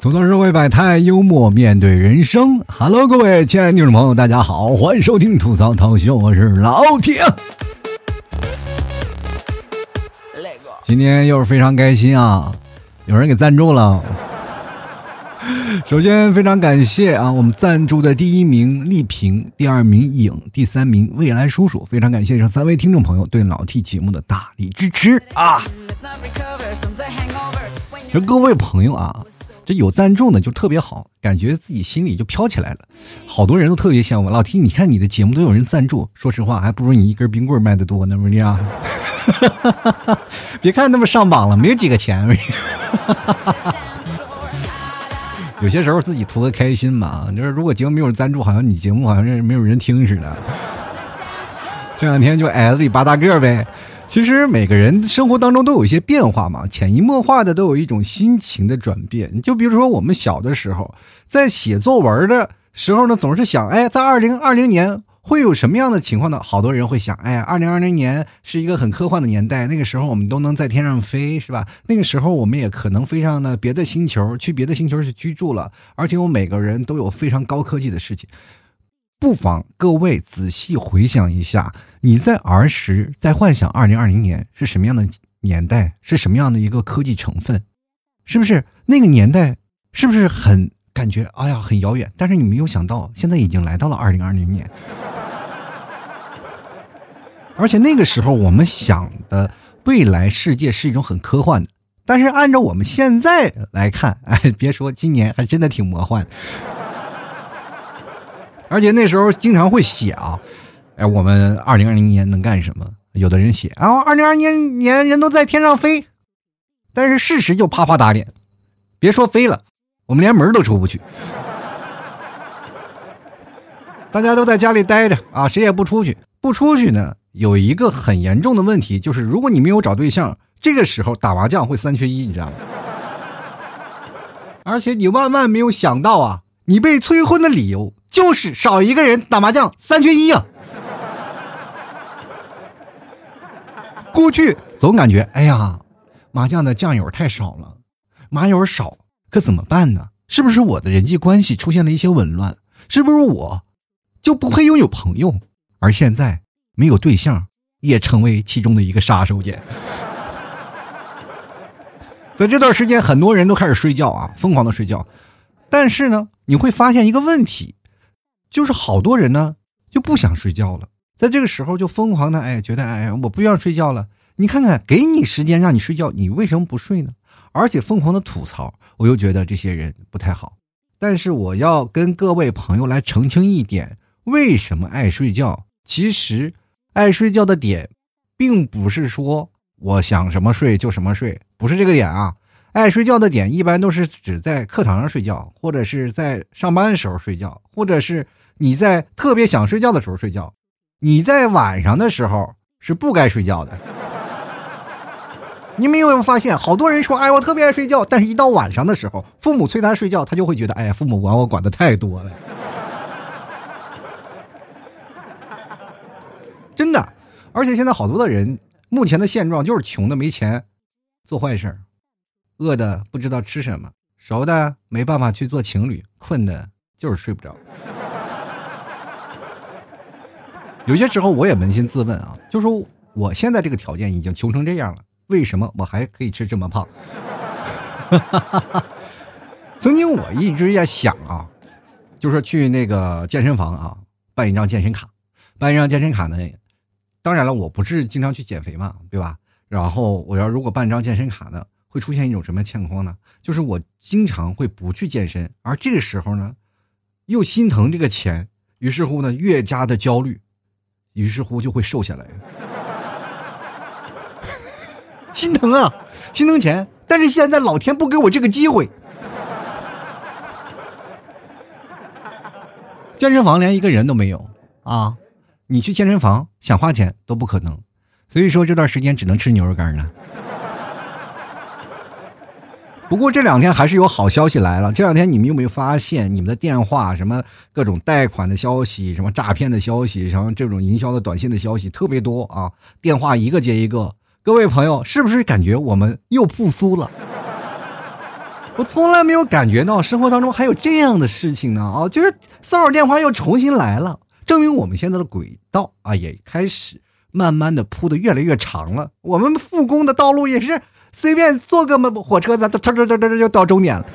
吐槽社会百态，幽默面对人生。Hello，各位亲爱的听众朋友，大家好，欢迎收听吐槽涛秀，我是老铁。今天又是非常开心啊，有人给赞助了。首先非常感谢啊，我们赞助的第一名丽萍，第二名影，第三名未来叔叔，非常感谢这三位听众朋友对老 T 节目的大力支持啊！这各位朋友啊。这有赞助呢，就特别好，感觉自己心里就飘起来了。好多人都特别羡慕老 T，你看你的节目都有人赞助，说实话还不如你一根冰棍卖的多呢，不是这样？别看那么上榜了，没有几个钱。有些时候自己图个开心嘛，就是如果节目没有赞助，好像你节目好像是没有人听似的。这两天就矮子里拔大个呗。其实每个人生活当中都有一些变化嘛，潜移默化的都有一种心情的转变。就比如说我们小的时候，在写作文的时候呢，总是想，哎，在二零二零年会有什么样的情况呢？好多人会想，哎呀，二零二零年是一个很科幻的年代，那个时候我们都能在天上飞，是吧？那个时候我们也可能飞上了别的星球，去别的星球去居住了，而且我们每个人都有非常高科技的事情。不妨各位仔细回想一下，你在儿时在幻想二零二零年是什么样的年代，是什么样的一个科技成分，是不是那个年代是不是很感觉哎呀很遥远？但是你没有想到，现在已经来到了二零二零年，而且那个时候我们想的未来世界是一种很科幻的，但是按照我们现在来看，哎，别说今年还真的挺魔幻。而且那时候经常会写啊，哎，我们二零二零年能干什么？有的人写啊，二零二零年人都在天上飞，但是事实就啪啪打脸，别说飞了，我们连门都出不去，大家都在家里待着啊，谁也不出去。不出去呢，有一个很严重的问题，就是如果你没有找对象，这个时候打麻将会三缺一，你知道吗？而且你万万没有想到啊，你被催婚的理由。就是少一个人打麻将，三缺一啊！过去总感觉，哎呀，麻将的酱友太少了，麻友少，可怎么办呢？是不是我的人际关系出现了一些紊乱？是不是我就不配拥有朋友？而现在没有对象，也成为其中的一个杀手锏。在这段时间，很多人都开始睡觉啊，疯狂的睡觉，但是呢，你会发现一个问题。就是好多人呢就不想睡觉了，在这个时候就疯狂的哎，觉得哎，我不要睡觉了。你看看，给你时间让你睡觉，你为什么不睡呢？而且疯狂的吐槽，我又觉得这些人不太好。但是我要跟各位朋友来澄清一点：为什么爱睡觉？其实爱睡觉的点，并不是说我想什么睡就什么睡，不是这个点啊。爱睡觉的点一般都是指在课堂上睡觉，或者是在上班的时候睡觉，或者是你在特别想睡觉的时候睡觉。你在晚上的时候是不该睡觉的。你们有没有发现，好多人说：“哎，我特别爱睡觉。”但是，一到晚上的时候，父母催他睡觉，他就会觉得：“哎呀，父母管我管的太多了。”真的，而且现在好多的人，目前的现状就是穷的没钱，做坏事儿。饿的不知道吃什么，熟的没办法去做情侣，困的就是睡不着。有些时候我也扪心自问啊，就说我现在这个条件已经穷成这样了，为什么我还可以吃这么胖？曾经我一直在想啊，就说去那个健身房啊，办一张健身卡，办一张健身卡呢。当然了，我不是经常去减肥嘛，对吧？然后我要如果办张健身卡呢？会出现一种什么情况呢？就是我经常会不去健身，而这个时候呢，又心疼这个钱，于是乎呢，越加的焦虑，于是乎就会瘦下来。心疼啊，心疼钱，但是现在老天不给我这个机会。健身房连一个人都没有啊！你去健身房想花钱都不可能，所以说这段时间只能吃牛肉干了。不过这两天还是有好消息来了。这两天你们有没有发现，你们的电话什么各种贷款的消息、什么诈骗的消息、什么这种营销的短信的消息特别多啊？电话一个接一个。各位朋友，是不是感觉我们又复苏了？我从来没有感觉到生活当中还有这样的事情呢啊！就是骚扰电话又重新来了，证明我们现在的轨道啊也开始慢慢的铺的越来越长了。我们复工的道路也是随便坐个么火车，咱都嘚嘚嘚嘚就到终点了。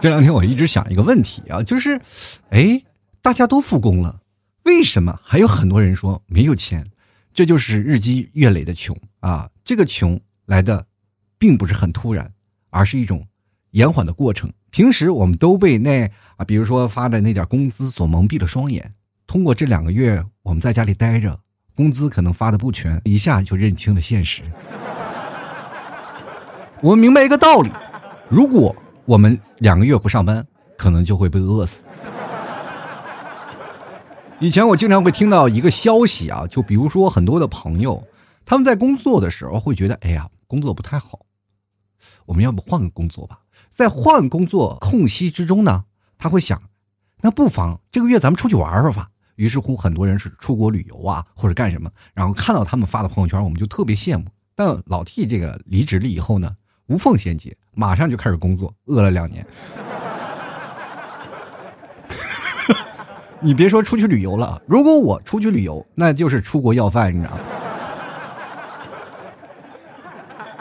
这两天我一直想一个问题啊，就是，哎，大家都复工了，为什么还有很多人说没有钱？这就是日积月累的穷啊！这个穷来的。并不是很突然，而是一种延缓的过程。平时我们都被那啊，比如说发的那点工资所蒙蔽了双眼。通过这两个月我们在家里待着，工资可能发的不全，一下就认清了现实。我们明白一个道理：如果我们两个月不上班，可能就会被饿死。以前我经常会听到一个消息啊，就比如说很多的朋友，他们在工作的时候会觉得，哎呀，工作不太好。我们要不换个工作吧？在换工作空隙之中呢，他会想，那不妨这个月咱们出去玩玩吧。于是乎，很多人是出国旅游啊，或者干什么，然后看到他们发的朋友圈，我们就特别羡慕。但老 T 这个离职了以后呢，无缝衔接，马上就开始工作，饿了两年。你别说出去旅游了，如果我出去旅游，那就是出国要饭，你知道吗？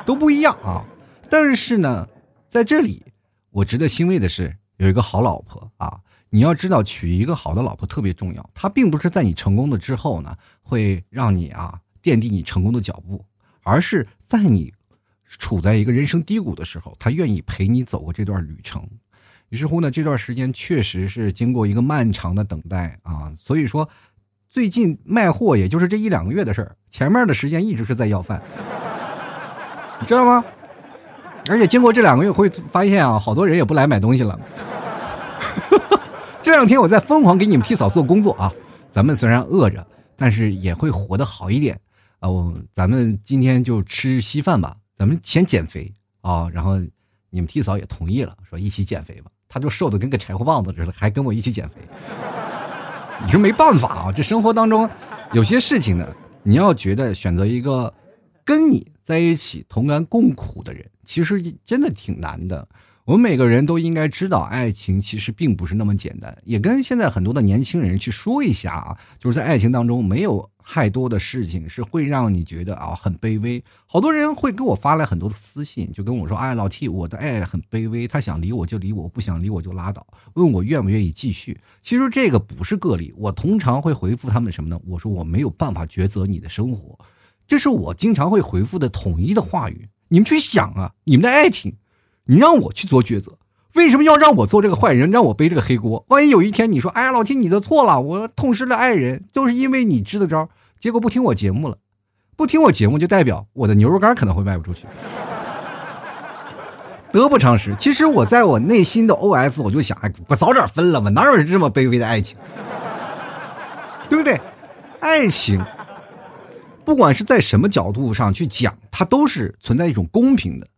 都不一样啊。但是呢，在这里，我值得欣慰的是有一个好老婆啊！你要知道，娶一个好的老婆特别重要。她并不是在你成功了之后呢，会让你啊奠定你成功的脚步，而是在你处在一个人生低谷的时候，她愿意陪你走过这段旅程。于是乎呢，这段时间确实是经过一个漫长的等待啊。所以说，最近卖货也就是这一两个月的事儿，前面的时间一直是在要饭，你知道吗？而且经过这两个月，会发现啊，好多人也不来买东西了。这两天我在疯狂给你们替嫂做工作啊，咱们虽然饿着，但是也会活得好一点啊。我咱们今天就吃稀饭吧，咱们先减肥啊。然后你们替嫂也同意了，说一起减肥吧。他就瘦的跟个柴火棒子似的，还跟我一起减肥。你说没办法啊，这生活当中有些事情呢，你要觉得选择一个跟你。在一起同甘共苦的人，其实真的挺难的。我们每个人都应该知道，爱情其实并不是那么简单。也跟现在很多的年轻人去说一下啊，就是在爱情当中，没有太多的事情是会让你觉得啊很卑微。好多人会给我发来很多的私信，就跟我说：“哎，老 T，我的爱很卑微，他想离我就离我，不想离我就拉倒。”问我愿不愿意继续。其实这个不是个例，我通常会回复他们什么呢？我说我没有办法抉择你的生活。这是我经常会回复的统一的话语。你们去想啊，你们的爱情，你让我去做抉择，为什么要让我做这个坏人，让我背这个黑锅？万一有一天你说，哎呀，老秦你的错了，我痛失了爱人，就是因为你支的招，结果不听我节目了，不听我节目就代表我的牛肉干可能会卖不出去，得不偿失。其实我在我内心的 OS，我就想，哎，我早点分了吧，哪有这么卑微的爱情，对不对？爱情。不管是在什么角度上去讲，它都是存在一种公平的。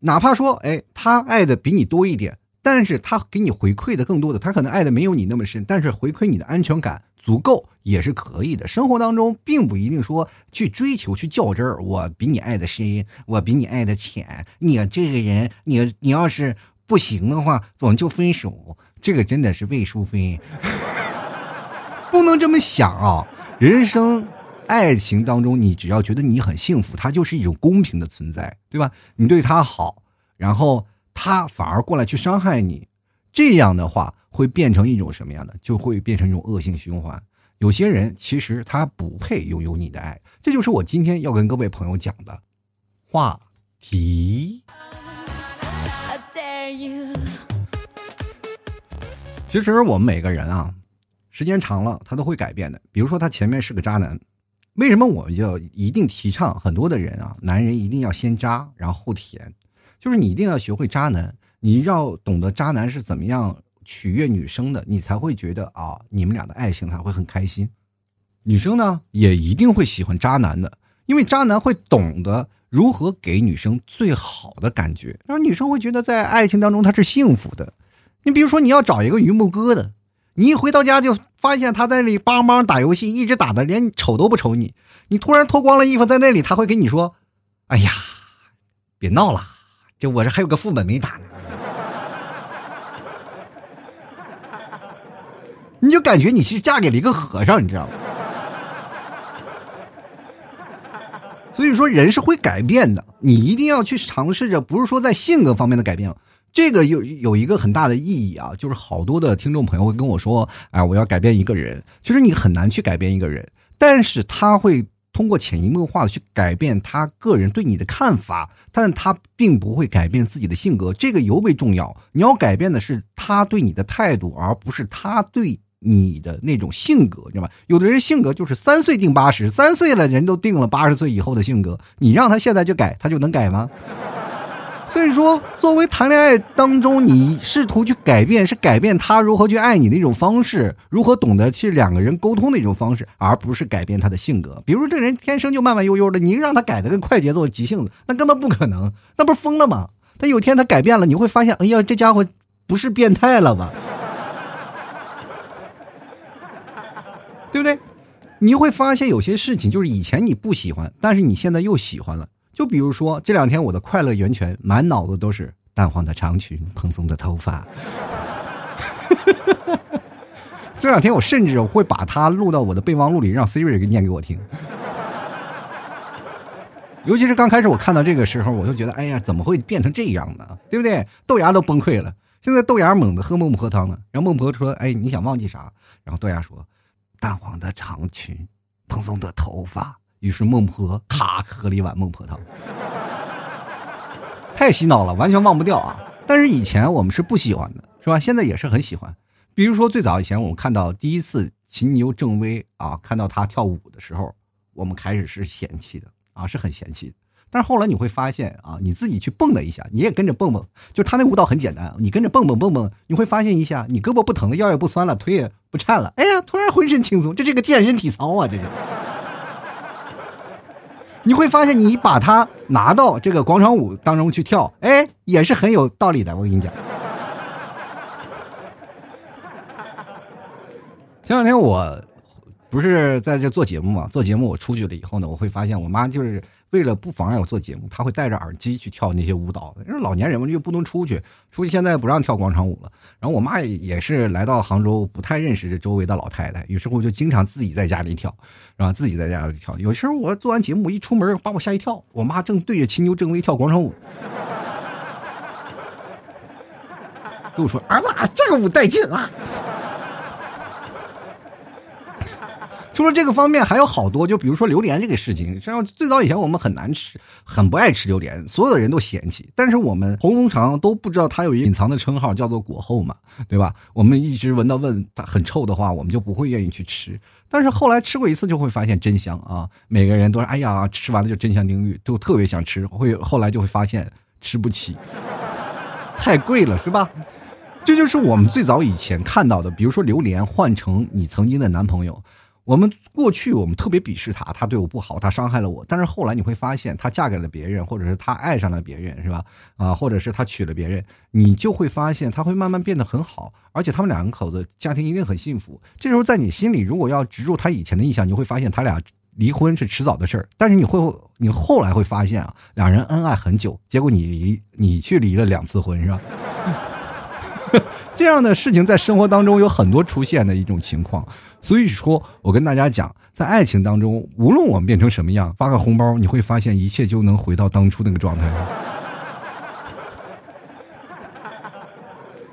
哪怕说，哎，他爱的比你多一点，但是他给你回馈的更多的，他可能爱的没有你那么深，但是回馈你的安全感足够也是可以的。生活当中并不一定说去追求去较真儿，我比你爱的深，我比你爱的浅。你这个人，你你要是不行的话，我们就分手。这个真的是魏淑芬，不能这么想啊，人生。爱情当中，你只要觉得你很幸福，它就是一种公平的存在，对吧？你对他好，然后他反而过来去伤害你，这样的话会变成一种什么样的？就会变成一种恶性循环。有些人其实他不配拥有你的爱，这就是我今天要跟各位朋友讲的话题。其实我们每个人啊，时间长了他都会改变的。比如说他前面是个渣男。为什么我要一定提倡很多的人啊？男人一定要先渣，然后后甜，就是你一定要学会渣男，你要懂得渣男是怎么样取悦女生的，你才会觉得啊，你们俩的爱情才会很开心。女生呢，也一定会喜欢渣男的，因为渣男会懂得如何给女生最好的感觉，让女生会觉得在爱情当中她是幸福的。你比如说，你要找一个榆木疙瘩，你一回到家就发现他在那里邦邦打游戏，一直打的连瞅都不瞅你。你突然脱光了衣服在那里，他会跟你说：“哎呀，别闹了，就我这还有个副本没打呢。”你就感觉你是嫁给了一个和尚，你知道吗？所以说，人是会改变的，你一定要去尝试着，不是说在性格方面的改变。这个有有一个很大的意义啊，就是好多的听众朋友会跟我说：“哎，我要改变一个人。”其实你很难去改变一个人，但是他会通过潜移默化的去改变他个人对你的看法，但他并不会改变自己的性格，这个尤为重要。你要改变的是他对你的态度，而不是他对你的那种性格，你知道吧？有的人性格就是三岁定八十，三岁了人都定了八十岁以后的性格，你让他现在就改，他就能改吗？所以说，作为谈恋爱当中，你试图去改变，是改变他如何去爱你的一种方式，如何懂得去两个人沟通的一种方式，而不是改变他的性格。比如这人天生就慢慢悠悠的，你让他改的跟快节奏、急性子，那根本不可能，那不是疯了吗？他有天他改变了，你会发现，哎呀，这家伙不是变态了吧？对不对？你会发现有些事情就是以前你不喜欢，但是你现在又喜欢了。就比如说这两天我的快乐源泉满脑子都是淡黄的长裙、蓬松的头发。这两天我甚至会把它录到我的备忘录里，让 Siri 给念给我听。尤其是刚开始我看到这个时候，我就觉得，哎呀，怎么会变成这样呢？对不对？豆芽都崩溃了。现在豆芽猛的喝孟婆汤呢。然后孟婆说：“哎，你想忘记啥？”然后豆芽说：“淡黄的长裙，蓬松的头发。”于是孟婆咔喝了一碗孟婆汤，太洗脑了，完全忘不掉啊！但是以前我们是不喜欢的，是吧？现在也是很喜欢。比如说最早以前，我们看到第一次秦牛正威啊，看到他跳舞的时候，我们开始是嫌弃的啊，是很嫌弃。但是后来你会发现啊，你自己去蹦了一下，你也跟着蹦蹦，就他那舞蹈很简单，你跟着蹦蹦蹦蹦，你会发现一下，你胳膊不疼了，腰也不酸了，腿也不颤了，哎呀，突然浑身轻松，这是个健身体操啊，这就。你会发现，你把它拿到这个广场舞当中去跳，哎，也是很有道理的。我跟你讲，前两天我不是在这做节目嘛？做节目我出去了以后呢，我会发现我妈就是为了不妨碍我做节目，他会戴着耳机去跳那些舞蹈。因为老年人嘛，又不能出去，出去现在不让跳广场舞了。然后我妈也是来到杭州，不太认识这周围的老太太，有时候就经常自己在家里跳。然后自己在家里跳，有时候我做完节目一出门，把我吓一跳。我妈正对着秦牛正威跳广场舞，跟我说：“儿子，这个舞带劲啊！”除了这个方面，还有好多，就比如说榴莲这个事情。实际上，最早以前我们很难吃，很不爱吃榴莲，所有的人都嫌弃。但是我们红红肠都不知道它有一个隐藏的称号，叫做果后嘛，对吧？我们一直闻到问它很臭的话，我们就不会愿意去吃。但是后来吃过一次，就会发现真香啊！每个人都说：“哎呀，吃完了就真香定律，都特别想吃。”会后来就会发现吃不起，太贵了，是吧？这就是我们最早以前看到的，比如说榴莲换成你曾经的男朋友。我们过去我们特别鄙视他，他对我不好，他伤害了我。但是后来你会发现，他嫁给了别人，或者是他爱上了别人，是吧？啊，或者是他娶了别人，你就会发现他会慢慢变得很好，而且他们两口子家庭一定很幸福。这时候在你心里，如果要植入他以前的印象，你会发现他俩离婚是迟早的事儿。但是你会，你后来会发现啊，两人恩爱很久，结果你离你去离了两次婚，是吧？这样的事情在生活当中有很多出现的一种情况，所以说我跟大家讲，在爱情当中，无论我们变成什么样，发个红包，你会发现一切就能回到当初那个状态。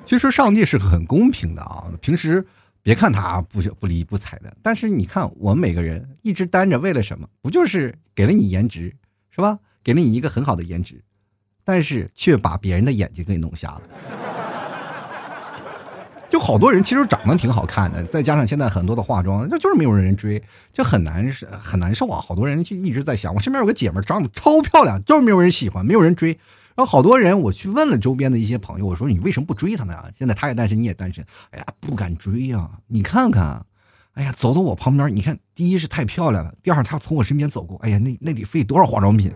其实上帝是很公平的啊，平时别看他不不理不睬的，但是你看我们每个人一直单着，为了什么？不就是给了你颜值，是吧？给了你一个很好的颜值，但是却把别人的眼睛给弄瞎了。就好多人其实长得挺好看的，再加上现在很多的化妆，那就是没有人追，就很难很难受啊！好多人就一直在想，我身边有个姐们长得超漂亮，就是没有人喜欢，没有人追。然后好多人我去问了周边的一些朋友，我说你为什么不追她呢？现在她也单身，你也单身，哎呀，不敢追呀！你看看，哎呀，走到我旁边，你看，第一是太漂亮了，第二她从我身边走过，哎呀，那那得费多少化妆品？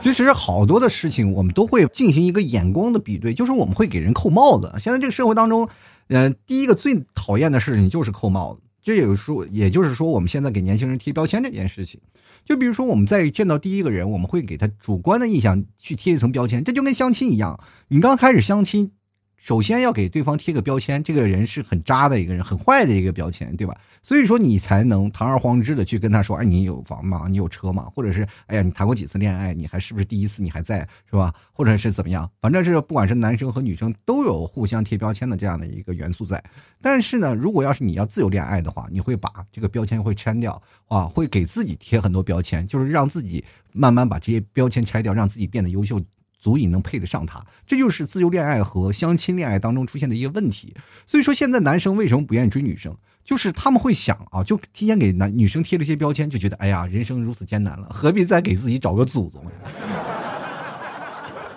其实好多的事情，我们都会进行一个眼光的比对，就是我们会给人扣帽子。现在这个社会当中，呃，第一个最讨厌的事情就是扣帽子。这有时候，也就是说，我们现在给年轻人贴标签这件事情，就比如说我们在见到第一个人，我们会给他主观的印象去贴一层标签，这就跟相亲一样，你刚开始相亲。首先要给对方贴个标签，这个人是很渣的一个人，很坏的一个标签，对吧？所以说你才能堂而皇之的去跟他说，哎，你有房吗？你有车吗？或者是，哎呀，你谈过几次恋爱？你还是不是第一次？你还在是吧？或者是怎么样？反正是不管是男生和女生都有互相贴标签的这样的一个元素在。但是呢，如果要是你要自由恋爱的话，你会把这个标签会拆掉啊，会给自己贴很多标签，就是让自己慢慢把这些标签拆掉，让自己变得优秀。足以能配得上他，这就是自由恋爱和相亲恋爱当中出现的一个问题。所以说，现在男生为什么不愿意追女生？就是他们会想啊，就提前给男女生贴了一些标签，就觉得哎呀，人生如此艰难了，何必再给自己找个祖宗？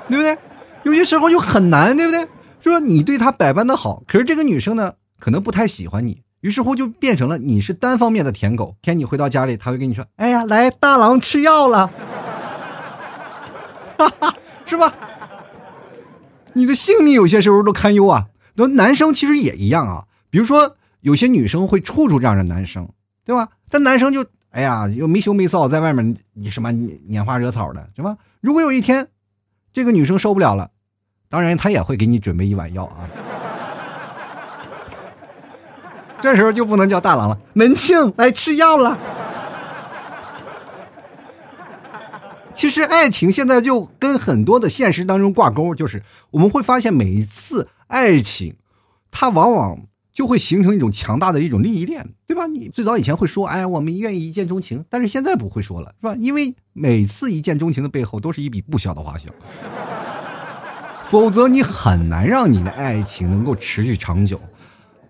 对不对？有些时候就很难，对不对？就说你对他百般的好，可是这个女生呢，可能不太喜欢你，于是乎就变成了你是单方面的舔狗。天，你回到家里，他会跟你说：“哎呀，来，大郎吃药了。”哈哈。是吧？你的性命有些时候都堪忧啊。那男生其实也一样啊。比如说，有些女生会处处这样的男生，对吧？但男生就哎呀，又没羞没臊，在外面你什么拈花惹草的，是吧？如果有一天这个女生受不了了，当然他也会给你准备一碗药啊。这时候就不能叫大郎了，门庆来吃药了。其实爱情现在就跟很多的现实当中挂钩，就是我们会发现每一次爱情，它往往就会形成一种强大的一种利益链，对吧？你最早以前会说，哎，我们愿意一见钟情，但是现在不会说了，是吧？因为每次一见钟情的背后都是一笔不小的花销，否则你很难让你的爱情能够持续长久，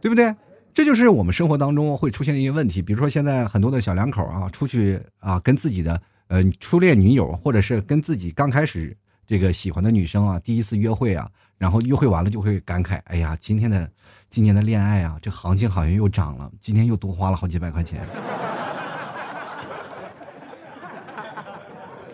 对不对？这就是我们生活当中会出现的一些问题，比如说现在很多的小两口啊，出去啊，跟自己的。嗯，初恋女友，或者是跟自己刚开始这个喜欢的女生啊，第一次约会啊，然后约会完了就会感慨，哎呀，今天的今年的恋爱啊，这行情好像又涨了，今天又多花了好几百块钱。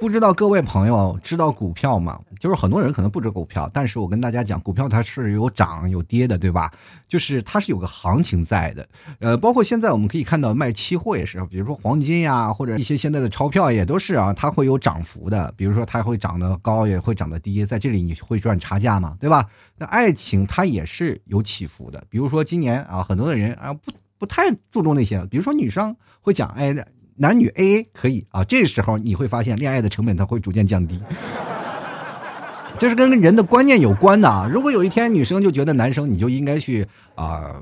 不知道各位朋友知道股票吗？就是很多人可能不知股票，但是我跟大家讲，股票它是有涨有跌的，对吧？就是它是有个行情在的。呃，包括现在我们可以看到卖期货也是，比如说黄金呀，或者一些现在的钞票也都是啊，它会有涨幅的。比如说它会涨得高，也会涨得低，在这里你会赚差价嘛，对吧？那爱情它也是有起伏的。比如说今年啊，很多的人啊不不太注重那些了，比如说女生会讲，哎。男女 AA 可以啊，这时候你会发现恋爱的成本它会逐渐降低，这是跟人的观念有关的啊。如果有一天女生就觉得男生你就应该去啊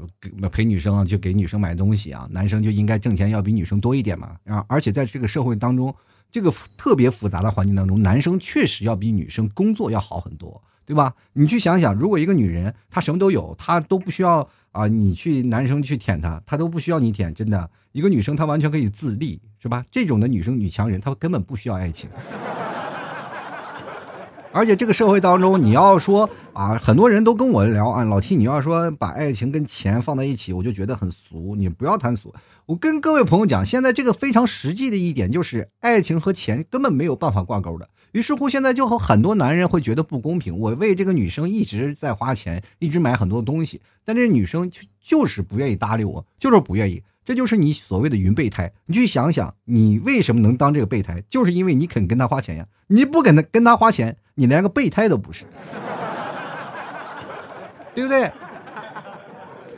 陪女生就给女生买东西啊，男生就应该挣钱要比女生多一点嘛啊，而且在这个社会当中，这个特别复杂的环境当中，男生确实要比女生工作要好很多。对吧？你去想想，如果一个女人她什么都有，她都不需要啊，你去男生去舔她，她都不需要你舔，真的，一个女生她完全可以自立，是吧？这种的女生女强人，她根本不需要爱情。而且这个社会当中，你要说啊，很多人都跟我聊啊，老 T，你要说把爱情跟钱放在一起，我就觉得很俗。你不要谈俗。我跟各位朋友讲，现在这个非常实际的一点就是，爱情和钱根本没有办法挂钩的。于是乎，现在就和很多男人会觉得不公平。我为这个女生一直在花钱，一直买很多东西，但这女生就是不愿意搭理我，就是不愿意。这就是你所谓的云备胎。你去想想，你为什么能当这个备胎？就是因为你肯跟他花钱呀。你不跟他跟他花钱，你连个备胎都不是，对不对？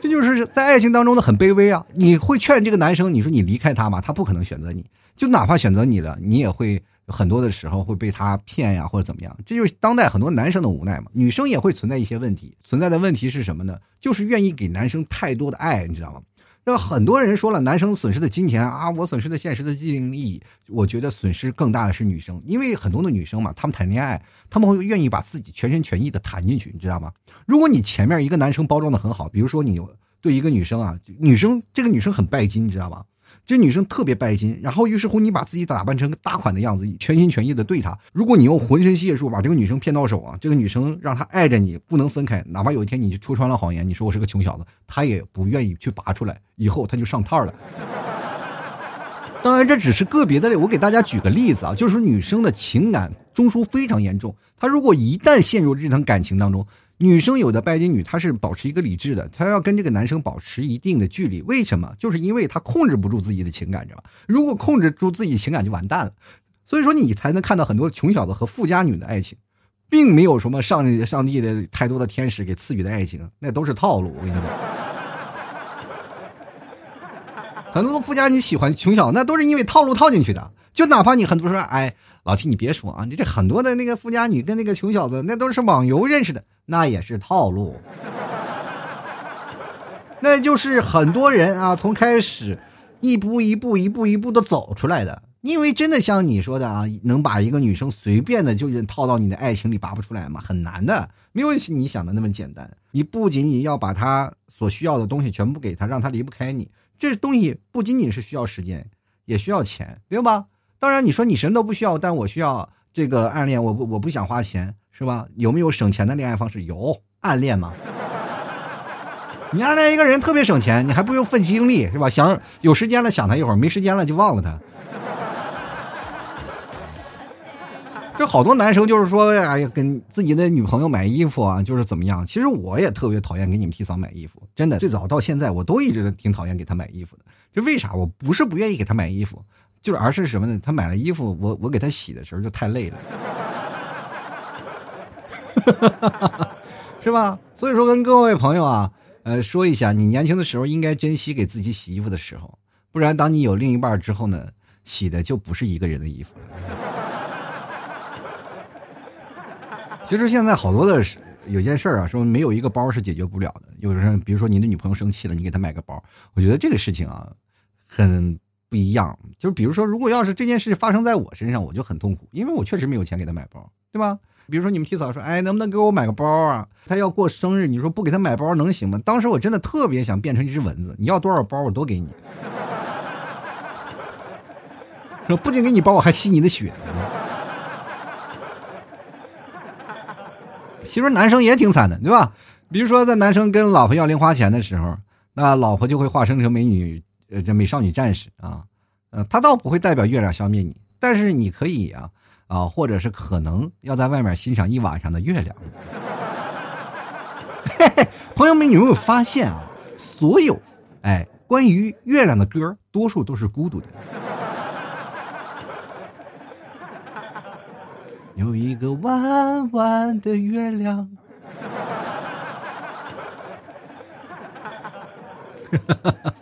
这就是在爱情当中的很卑微啊！你会劝这个男生，你说你离开他吗？他不可能选择你，就哪怕选择你了，你也会很多的时候会被他骗呀，或者怎么样。这就是当代很多男生的无奈嘛。女生也会存在一些问题，存在的问题是什么呢？就是愿意给男生太多的爱，你知道吗？那很多人说了，男生损失的金钱啊，我损失的现实的利益，我觉得损失更大的是女生，因为很多的女生嘛，她们谈恋爱，她们会愿意把自己全心全意的谈进去，你知道吗？如果你前面一个男生包装的很好，比如说你对一个女生啊，女生这个女生很拜金，你知道吗？这女生特别拜金，然后于是乎你把自己打扮成个大款的样子，全心全意的对她。如果你用浑身解数把这个女生骗到手啊，这个女生让她爱着你不能分开，哪怕有一天你戳穿了谎言，你说我是个穷小子，她也不愿意去拔出来，以后她就上套了。当然这只是个别的，我给大家举个例子啊，就是女生的情感。中枢非常严重。她如果一旦陷入这层感情当中，女生有的拜金女，她是保持一个理智的，她要跟这个男生保持一定的距离。为什么？就是因为她控制不住自己的情感，知道吧？如果控制住自己情感，就完蛋了。所以说，你才能看到很多穷小子和富家女的爱情，并没有什么上上帝的太多的天使给赐予的爱情，那都是套路。我跟你说，很多的富家女喜欢穷小子，那都是因为套路套进去的。就哪怕你很多说，哎，老七你别说啊，你这很多的那个富家女跟那个穷小子，那都是网游认识的，那也是套路。那就是很多人啊，从开始一步一步、一步一步的走出来的。因为真的像你说的啊，能把一个女生随便的就套到你的爱情里拔不出来吗？很难的，没有你想的那么简单。你不仅仅要把她所需要的东西全部给她，让她离不开你，这东西不仅仅是需要时间，也需要钱，对吧？当然，你说你什么都不需要，但我需要这个暗恋，我不我不想花钱，是吧？有没有省钱的恋爱方式？有暗恋吗？你暗恋一个人特别省钱，你还不用费精力，是吧？想有时间了想他一会儿，没时间了就忘了他。这好多男生就是说，哎呀，跟自己的女朋友买衣服啊，就是怎么样？其实我也特别讨厌给你们提嫂买衣服，真的，最早到现在我都一直挺讨厌给他买衣服的。就为啥？我不是不愿意给他买衣服。就是，而是什么呢？他买了衣服，我我给他洗的时候就太累了，是吧？所以说，跟各位朋友啊，呃，说一下，你年轻的时候应该珍惜给自己洗衣服的时候，不然当你有另一半之后呢，洗的就不是一个人的衣服了。其实现在好多的有件事啊，说没有一个包是解决不了的。有人，比如说你的女朋友生气了，你给她买个包，我觉得这个事情啊，很。不一样，就比如说，如果要是这件事发生在我身上，我就很痛苦，因为我确实没有钱给他买包，对吧？比如说你们提嫂说，哎，能不能给我买个包啊？他要过生日，你说不给他买包能行吗？当时我真的特别想变成一只蚊子，你要多少包我都给你，说不仅给你包，我还吸你的血。其实男生也挺惨的，对吧？比如说在男生跟老婆要零花钱的时候，那老婆就会化身成美女。呃，这美少女战士啊，呃，他倒不会代表月亮消灭你，但是你可以啊啊，或者是可能要在外面欣赏一晚上的月亮。嘿嘿，朋友们，你有没有发现啊？所有哎关于月亮的歌，多数都是孤独的。有一个弯弯的月亮。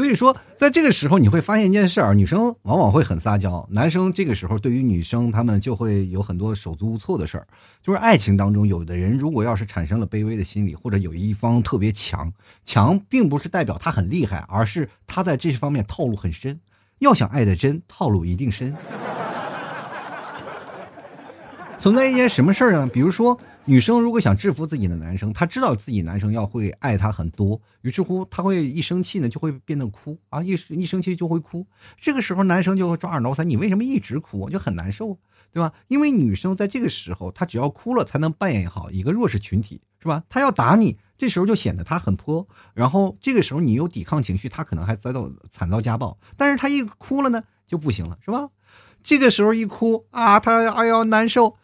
所以说，在这个时候你会发现一件事儿，女生往往会很撒娇，男生这个时候对于女生他们就会有很多手足无措的事儿。就是爱情当中，有的人如果要是产生了卑微的心理，或者有一方特别强，强并不是代表他很厉害，而是他在这方面套路很深。要想爱的真，套路一定深。存在一件什么事儿呢？比如说。女生如果想制服自己的男生，她知道自己男生要会爱她很多，于是乎她会一生气呢就会变得哭啊，一一生气就会哭。这个时候男生就会抓耳挠腮，你为什么一直哭？就很难受，对吧？因为女生在这个时候，她只要哭了才能扮演好一个弱势群体，是吧？她要打你，这时候就显得她很泼。然后这个时候你有抵抗情绪，她可能还遭到惨遭家暴。但是她一哭了呢就不行了，是吧？这个时候一哭啊，她哎呦难受，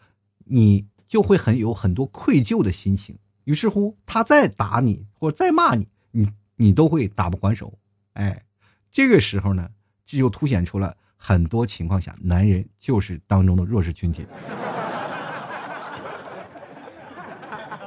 你。就会很有很多愧疚的心情，于是乎他再打你或者再骂你，你你都会打不还手。哎，这个时候呢，这就凸显出了很多情况下，男人就是当中的弱势群体。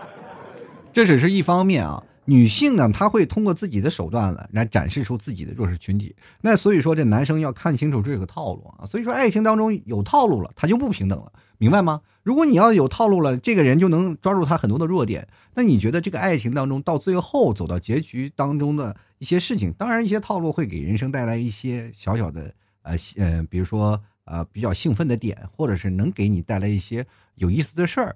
这只是一方面啊。女性呢，她会通过自己的手段了来展示出自己的弱势群体。那所以说，这男生要看清楚这个套路啊。所以说，爱情当中有套路了，他就不平等了，明白吗？如果你要有套路了，这个人就能抓住他很多的弱点。那你觉得这个爱情当中到最后走到结局当中的一些事情，当然一些套路会给人生带来一些小小的呃呃，比如说呃比较兴奋的点，或者是能给你带来一些有意思的事儿。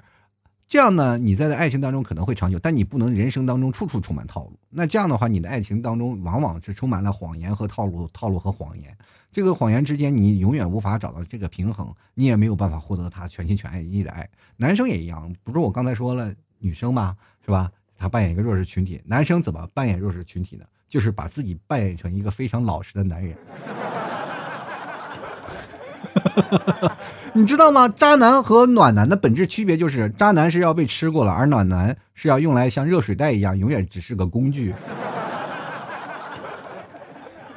这样呢，你在爱情当中可能会长久，但你不能人生当中处处充满套路。那这样的话，你的爱情当中往往是充满了谎言和套路，套路和谎言。这个谎言之间，你永远无法找到这个平衡，你也没有办法获得他全心全意的爱。男生也一样，不是我刚才说了，女生嘛，是吧？他扮演一个弱势群体，男生怎么扮演弱势群体呢？就是把自己扮演成一个非常老实的男人。你知道吗？渣男和暖男的本质区别就是，渣男是要被吃过了，而暖男是要用来像热水袋一样，永远只是个工具。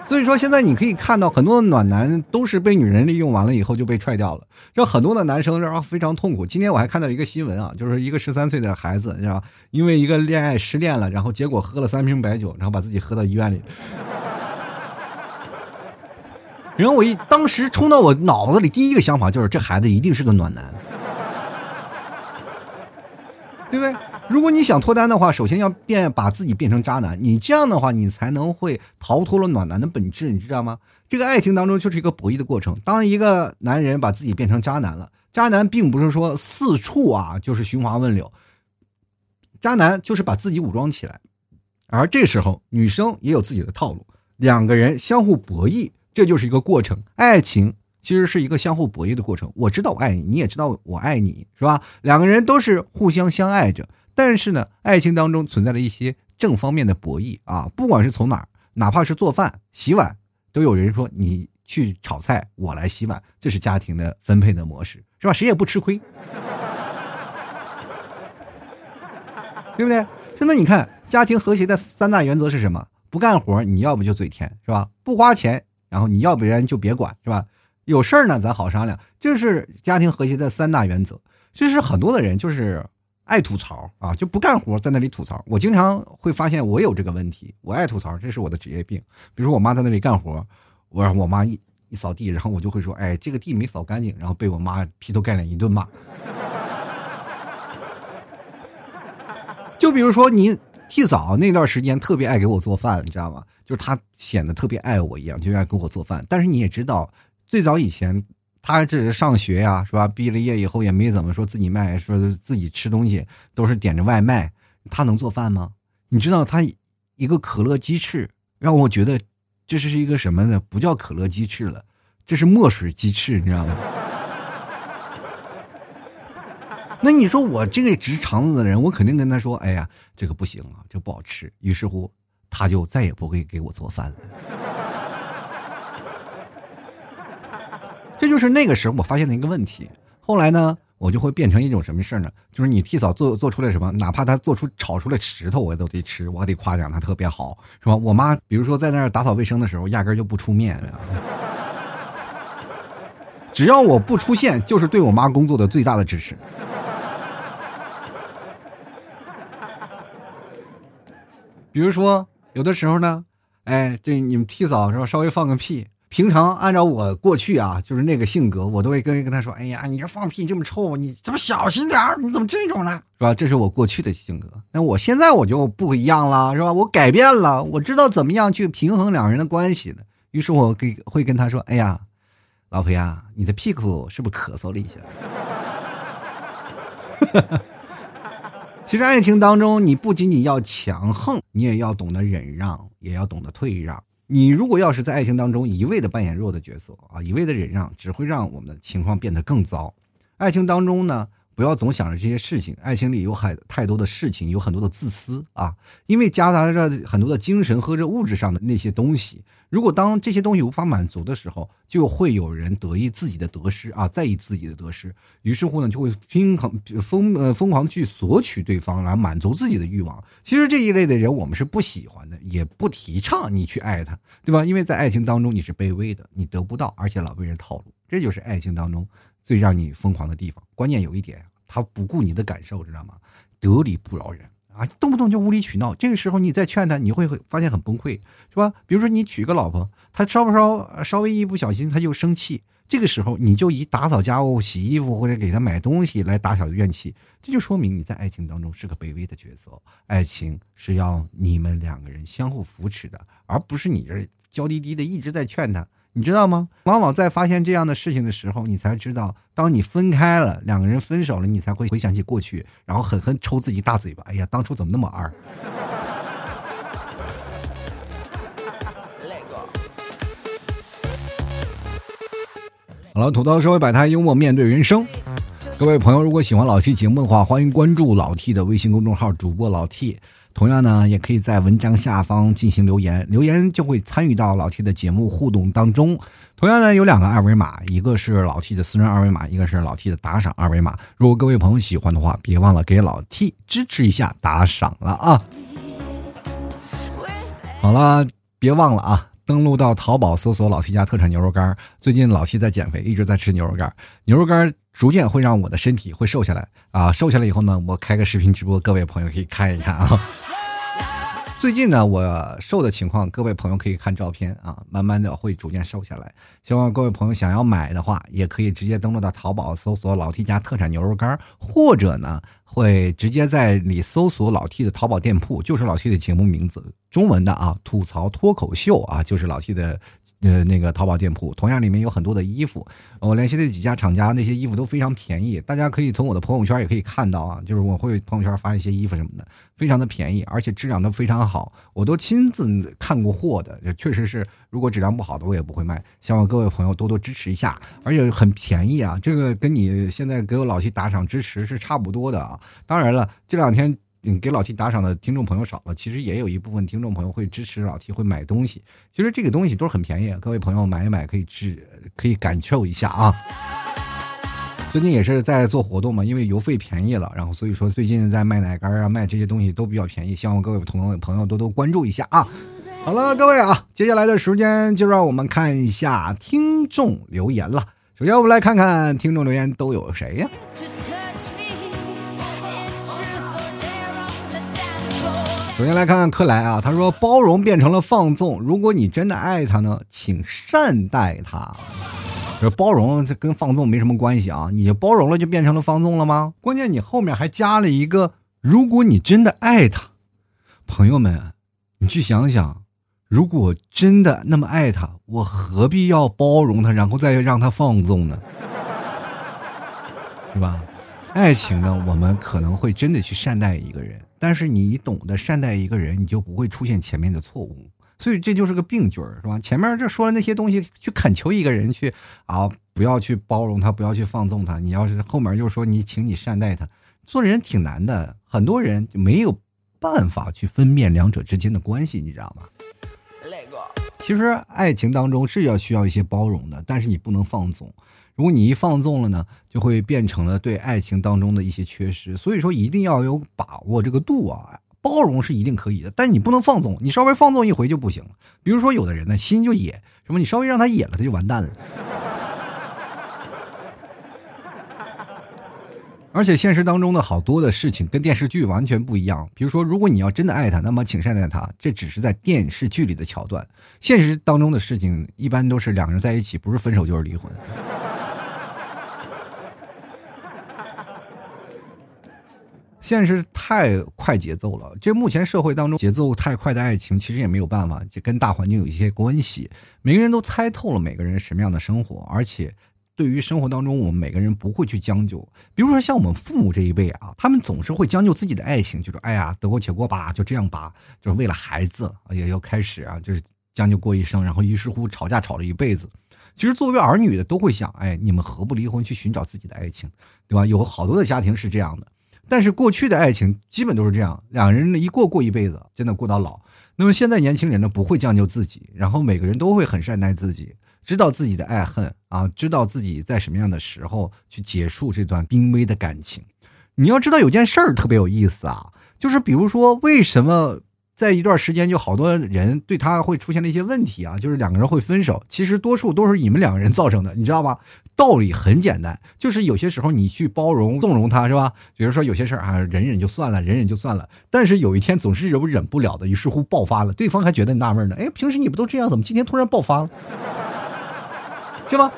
所以说，现在你可以看到很多的暖男都是被女人利用完了以后就被踹掉了，让很多的男生然后非常痛苦。今天我还看到一个新闻啊，就是一个十三岁的孩子，是吧？因为一个恋爱失恋了，然后结果喝了三瓶白酒，然后把自己喝到医院里。然后我一当时冲到我脑子里第一个想法就是，这孩子一定是个暖男，对不对？如果你想脱单的话，首先要变把自己变成渣男，你这样的话，你才能会逃脱了暖男的本质，你知道吗？这个爱情当中就是一个博弈的过程。当一个男人把自己变成渣男了，渣男并不是说四处啊就是寻花问柳，渣男就是把自己武装起来，而这时候女生也有自己的套路，两个人相互博弈，这就是一个过程。爱情。其实是一个相互博弈的过程。我知道我爱你，你也知道我爱你，是吧？两个人都是互相相爱着。但是呢，爱情当中存在了一些正方面的博弈啊。不管是从哪儿，哪怕是做饭、洗碗，都有人说你去炒菜，我来洗碗，这是家庭的分配的模式，是吧？谁也不吃亏，对不对？现在你看，家庭和谐的三大原则是什么？不干活，你要不就嘴甜，是吧？不花钱，然后你要不然就别管，是吧？有事儿呢，咱好商量，这是家庭和谐的三大原则。其实很多的人就是爱吐槽啊，就不干活，在那里吐槽。我经常会发现我有这个问题，我爱吐槽，这是我的职业病。比如说我妈在那里干活，我让我妈一一扫地，然后我就会说：“哎，这个地没扫干净。”然后被我妈劈头盖脸一顿骂。就比如说你替嫂那段时间特别爱给我做饭，你知道吗？就是他显得特别爱我一样，就愿意给我做饭。但是你也知道。最早以前，他只是上学呀，是吧？毕了业以后也没怎么说自己卖，说自己吃东西都是点着外卖。他能做饭吗？你知道他一个可乐鸡翅，让我觉得这是一个什么呢？不叫可乐鸡翅了，这是墨水鸡翅，你知道吗？那你说我这个直肠子的人，我肯定跟他说：“哎呀，这个不行啊，这不好吃。”于是乎，他就再也不会给我做饭了。这就是那个时候我发现的一个问题。后来呢，我就会变成一种什么事呢？就是你替嫂做做出来什么，哪怕他做出炒出来石头，我都得吃，我还得夸奖他特别好，是吧？我妈比如说在那儿打扫卫生的时候，压根就不出面，只要我不出现，就是对我妈工作的最大的支持。比如说有的时候呢，哎，这你们替嫂是吧？稍微放个屁。平常按照我过去啊，就是那个性格，我都会跟跟他说：“哎呀，你这放屁这么臭，你怎么小心点你怎么这种呢？是吧？”这是我过去的性格。那我现在我就不一样了，是吧？我改变了，我知道怎么样去平衡两人的关系了。于是我给会跟他说：“哎呀，老婆呀，你的屁股是不是咳嗽了一下？” 其实爱情当中，你不仅仅要强横，你也要懂得忍让，也要懂得退让。你如果要是在爱情当中一味的扮演弱的角色啊，一味的忍让，只会让我们的情况变得更糟。爱情当中呢？不要总想着这些事情，爱情里有很太多的事情，有很多的自私啊，因为夹杂着很多的精神和这物质上的那些东西。如果当这些东西无法满足的时候，就会有人得意自己的得失啊，在意自己的得失，于是乎呢，就会疯狂疯呃疯狂去索取对方来满足自己的欲望。其实这一类的人我们是不喜欢的，也不提倡你去爱他，对吧？因为在爱情当中你是卑微的，你得不到，而且老被人套路，这就是爱情当中。最让你疯狂的地方，关键有一点，他不顾你的感受，知道吗？得理不饶人啊，动不动就无理取闹。这个时候你再劝他，你会发现很崩溃，是吧？比如说你娶个老婆，他稍不稍稍微一不小心他就生气，这个时候你就以打扫家务、洗衣服或者给他买东西来打小怨气，这就说明你在爱情当中是个卑微的角色。爱情是要你们两个人相互扶持的，而不是你这娇滴滴的一直在劝他。你知道吗？往往在发现这样的事情的时候，你才知道，当你分开了，两个人分手了，你才会回想起过去，然后狠狠抽自己大嘴巴。哎呀，当初怎么那么二？好了，吐槽社会百态，幽默面对人生。各位朋友，如果喜欢老 T 节目的话，欢迎关注老 T 的微信公众号，主播老 T。同样呢，也可以在文章下方进行留言，留言就会参与到老 T 的节目互动当中。同样呢，有两个二维码，一个是老 T 的私人二维码，一个是老 T 的打赏二维码。如果各位朋友喜欢的话，别忘了给老 T 支持一下，打赏了啊！好了，别忘了啊！登录到淘宝搜索老 T 家特产牛肉干。最近老 T 在减肥，一直在吃牛肉干。牛肉干逐渐会让我的身体会瘦下来啊！瘦下来以后呢，我开个视频直播，各位朋友可以看一看啊。最近呢，我瘦的情况，各位朋友可以看照片啊，慢慢的会逐渐瘦下来。希望各位朋友想要买的话，也可以直接登录到淘宝搜索老 T 家特产牛肉干，或者呢，会直接在里搜索老 T 的淘宝店铺，就是老 T 的节目名字，中文的啊，吐槽脱口秀啊，就是老 T 的。呃，那个淘宝店铺，同样里面有很多的衣服，我联系的几家厂家，那些衣服都非常便宜，大家可以从我的朋友圈也可以看到啊，就是我会朋友圈发一些衣服什么的，非常的便宜，而且质量都非常好，我都亲自看过货的，确实是，如果质量不好的我也不会卖，希望各位朋友多多支持一下，而且很便宜啊，这个跟你现在给我老七打赏支持是差不多的啊，当然了，这两天。你给老七打赏的听众朋友少了，其实也有一部分听众朋友会支持老七会买东西。其实这个东西都是很便宜，各位朋友买一买可以支，可以感受一下啊。最近也是在做活动嘛，因为邮费便宜了，然后所以说最近在卖奶干啊，卖这些东西都比较便宜，希望各位朋友朋友多多关注一下啊。好了，各位啊，接下来的时间就让我们看一下听众留言了。首先我们来看看听众留言都有谁呀？首先来看看克莱啊，他说包容变成了放纵。如果你真的爱他呢，请善待他。这包容这跟放纵没什么关系啊，你包容了就变成了放纵了吗？关键你后面还加了一个，如果你真的爱他，朋友们，你去想想，如果真的那么爱他，我何必要包容他，然后再让他放纵呢？是吧？爱情呢，我们可能会真的去善待一个人。但是你懂得善待一个人，你就不会出现前面的错误，所以这就是个病句儿，是吧？前面这说了那些东西，去恳求一个人去啊，不要去包容他，不要去放纵他。你要是后面就说你，请你善待他，做人挺难的，很多人就没有办法去分辨两者之间的关系，你知道吗？其实爱情当中是要需要一些包容的，但是你不能放纵。如果你一放纵了呢，就会变成了对爱情当中的一些缺失。所以说一定要有把握这个度啊，包容是一定可以的，但你不能放纵，你稍微放纵一回就不行。比如说有的人呢心就野，什么你稍微让他野了，他就完蛋了。而且现实当中的好多的事情跟电视剧完全不一样。比如说，如果你要真的爱他，那么请善待他，这只是在电视剧里的桥段。现实当中的事情一般都是两个人在一起，不是分手就是离婚。现实太快节奏了，这目前社会当中节奏太快的爱情，其实也没有办法，就跟大环境有一些关系。每个人都猜透了每个人什么样的生活，而且对于生活当中，我们每个人不会去将就。比如说像我们父母这一辈啊，他们总是会将就自己的爱情，就是哎呀得过且过吧，就这样吧，就是为了孩子也要开始啊，就是将就过一生，然后于是乎吵架吵了一辈子。其实作为儿女的都会想，哎，你们何不离婚去寻找自己的爱情，对吧？有好多的家庭是这样的。但是过去的爱情基本都是这样，两人一过过一辈子，真的过到老。那么现在年轻人呢，不会将就自己，然后每个人都会很善待自己，知道自己的爱恨啊，知道自己在什么样的时候去结束这段濒危的感情。你要知道有件事儿特别有意思啊，就是比如说为什么。在一段时间，就好多人对他会出现了一些问题啊，就是两个人会分手。其实多数都是你们两个人造成的，你知道吧？道理很简单，就是有些时候你去包容、纵容他，是吧？比如说有些事儿啊，忍忍就算了，忍忍就算了。但是有一天总是忍忍不了的，于是乎爆发了，对方还觉得纳闷呢。哎，平时你不都这样，怎么今天突然爆发了？是吧？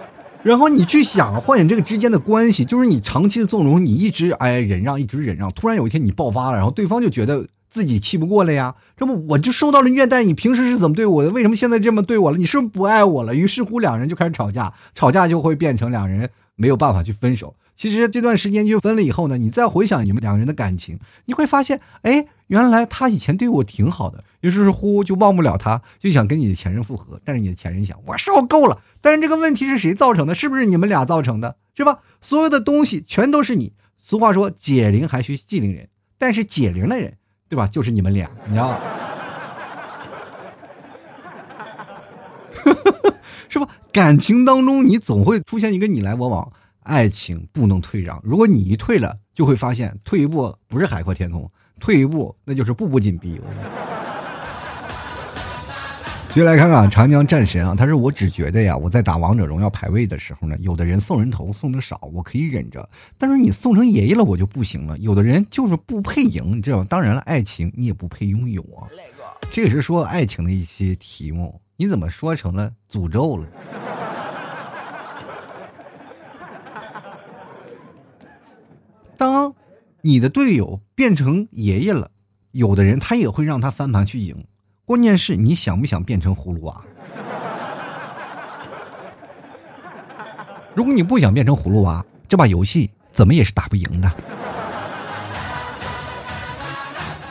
然后你去想，幻想这个之间的关系，就是你长期的纵容，你一直哎忍让，一直忍让，突然有一天你爆发了，然后对方就觉得。自己气不过了呀，这不我就受到了虐待。你平时是怎么对我的？为什么现在这么对我了？你是不是不爱我了？于是乎，两人就开始吵架，吵架就会变成两人没有办法去分手。其实这段时间就分了以后呢，你再回想你们两个人的感情，你会发现，哎，原来他以前对我挺好的。于是乎就忘不了他，就想跟你的前任复合。但是你的前任想，我受够了。但是这个问题是谁造成的？是不是你们俩造成的？是吧？所有的东西全都是你。俗话说，解铃还需系铃人，但是解铃的人。对吧？就是你们俩，你知道。是吧？感情当中，你总会出现一个你来我往，爱情不能退让。如果你一退了，就会发现退一步不是海阔天空，退一步那就是步步紧逼。接下来看看长江战神啊，他说我只觉得呀，我在打王者荣耀排位的时候呢，有的人送人头送的少，我可以忍着；但是你送成爷爷了，我就不行了。有的人就是不配赢，你知道吗？当然了，爱情你也不配拥有啊。这也是说爱情的一些题目。你怎么说成了诅咒了？当你的队友变成爷爷了，有的人他也会让他翻盘去赢。关键是你想不想变成葫芦娃？如果你不想变成葫芦娃，这把游戏怎么也是打不赢的。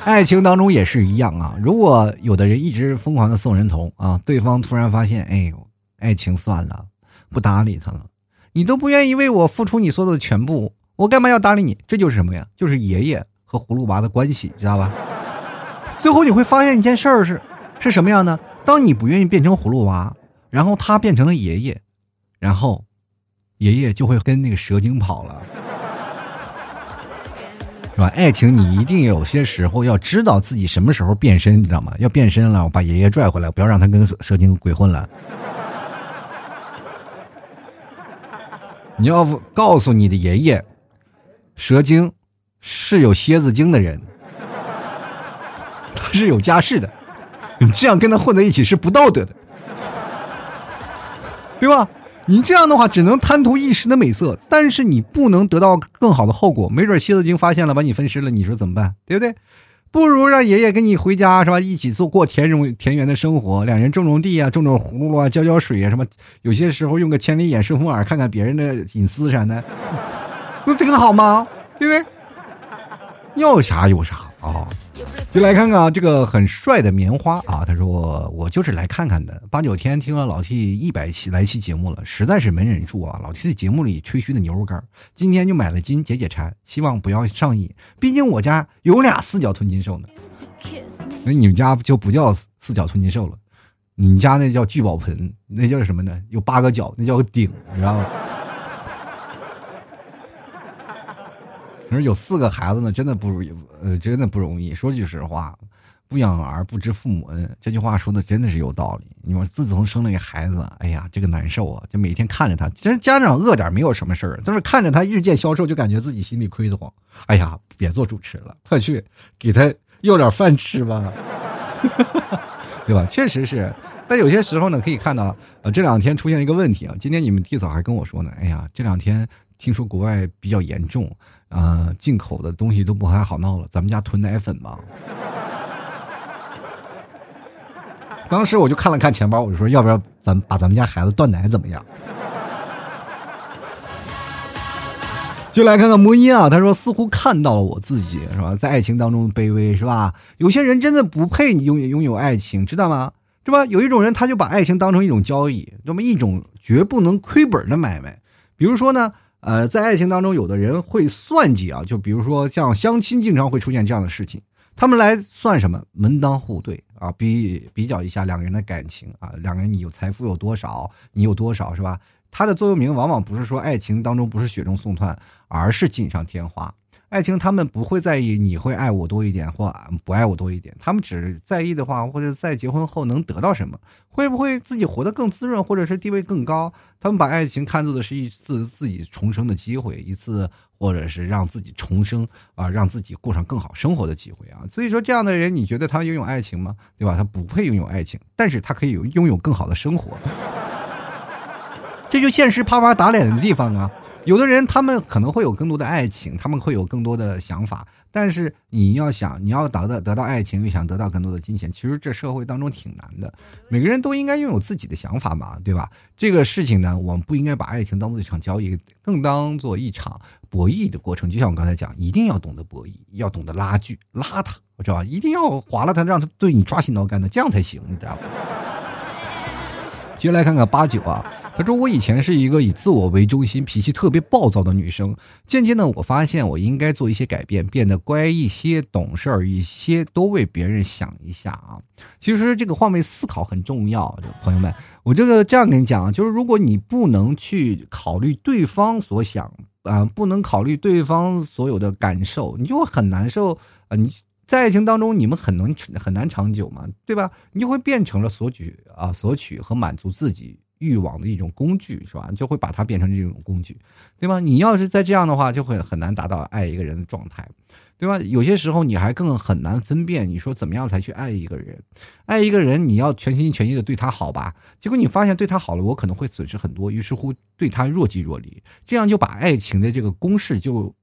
爱情当中也是一样啊！如果有的人一直疯狂的送人头啊，对方突然发现，哎呦，爱情算了，不搭理他了，你都不愿意为我付出你所有的全部，我干嘛要搭理你？这就是什么呀？就是爷爷和葫芦娃的关系，知道吧？最后你会发现一件事儿是，是什么样呢？当你不愿意变成葫芦娃，然后他变成了爷爷，然后爷爷就会跟那个蛇精跑了。是吧？爱情你一定有些时候要知道自己什么时候变身，你知道吗？要变身了，我把爷爷拽回来，不要让他跟蛇精鬼混了。你要告诉你的爷爷，蛇精是有蝎子精的人，他是有家室的，你这样跟他混在一起是不道德的，对吧？你这样的话只能贪图一时的美色，但是你不能得到更好的后果。没准蝎子精发现了，把你分尸了，你说怎么办？对不对？不如让爷爷跟你回家，是吧？一起做过田荣田园的生活，两人种种地啊，种种葫芦啊，浇浇水啊，什么？有些时候用个千里眼、顺风耳看看别人的隐私啥的，不这个好吗？对不对？要啥有啥啊！就来看看啊，这个很帅的棉花啊，他说我就是来看看的。八九天听了老 T 一百期来期节目了，实在是没忍住啊。老 T 的节目里吹嘘的牛肉干，今天就买了斤解解馋，希望不要上瘾。毕竟我家有俩四脚吞金兽呢。那你们家就不叫四脚吞金兽了，你家那叫聚宝盆，那叫什么呢？有八个脚，那叫个顶，你知道吗？可是有四个孩子呢，真的不容易，呃，真的不容易。说句实话，不养儿不知父母恩，这句话说的真的是有道理。你说自从生了一个孩子，哎呀，这个难受啊！就每天看着他，其实家长饿点没有什么事儿，但是看着他日渐消瘦，就感觉自己心里亏得慌。哎呀，别做主持了，快去给他要点饭吃吧，对吧？确实是在有些时候呢，可以看到，呃，这两天出现一个问题啊。今天你们弟嫂还跟我说呢，哎呀，这两天听说国外比较严重。啊，进口的东西都不太好闹了。咱们家囤奶粉吧。当时我就看了看钱包，我就说，要不要咱把咱们家孩子断奶怎么样？就来看看魔音啊，他说似乎看到了我自己，是吧？在爱情当中卑微，是吧？有些人真的不配拥有拥有爱情，知道吗？是吧？有一种人，他就把爱情当成一种交易，那么一种绝不能亏本的买卖。比如说呢？呃，在爱情当中，有的人会算计啊，就比如说像相亲，经常会出现这样的事情。他们来算什么？门当户对啊，比比较一下两个人的感情啊，两个人你有财富有多少，你有多少是吧？它的座右铭往往不是说爱情当中不是雪中送炭，而是锦上添花。爱情，他们不会在意你会爱我多一点或不爱我多一点，他们只在意的话，或者在结婚后能得到什么，会不会自己活得更滋润，或者是地位更高？他们把爱情看作的是一次自己重生的机会，一次或者是让自己重生啊，让自己过上更好生活的机会啊。所以说，这样的人，你觉得他拥有爱情吗？对吧？他不配拥有爱情，但是他可以有拥有更好的生活。这就现实啪啪打脸的地方啊。有的人他们可能会有更多的爱情，他们会有更多的想法，但是你要想你要得到得到爱情，又想得到更多的金钱，其实这社会当中挺难的。每个人都应该拥有自己的想法嘛，对吧？这个事情呢，我们不应该把爱情当做一场交易，更当做一场博弈的过程。就像我刚才讲，一定要懂得博弈，要懂得拉锯，拉他，知道吧？一定要划了他，让他对你抓心挠肝的，这样才行，你知道吧？接下来看看八九啊。他说：“我以前是一个以自我为中心、脾气特别暴躁的女生，渐渐的我发现我应该做一些改变，变得乖一些、懂事儿一些，多为别人想一下啊。其实这个换位思考很重要，朋友们，我这个这样跟你讲，就是如果你不能去考虑对方所想啊，不能考虑对方所有的感受，你就会很难受啊。你在爱情当中，你们很能很难长久嘛，对吧？你就会变成了索取啊，索取和满足自己。”欲望的一种工具是吧？就会把它变成这种工具，对吧？你要是再这样的话，就会很难达到爱一个人的状态，对吧？有些时候你还更很难分辨，你说怎么样才去爱一个人？爱一个人，你要全心全意的对他好吧？结果你发现对他好了，我可能会损失很多，于是乎对他若即若离，这样就把爱情的这个公式就。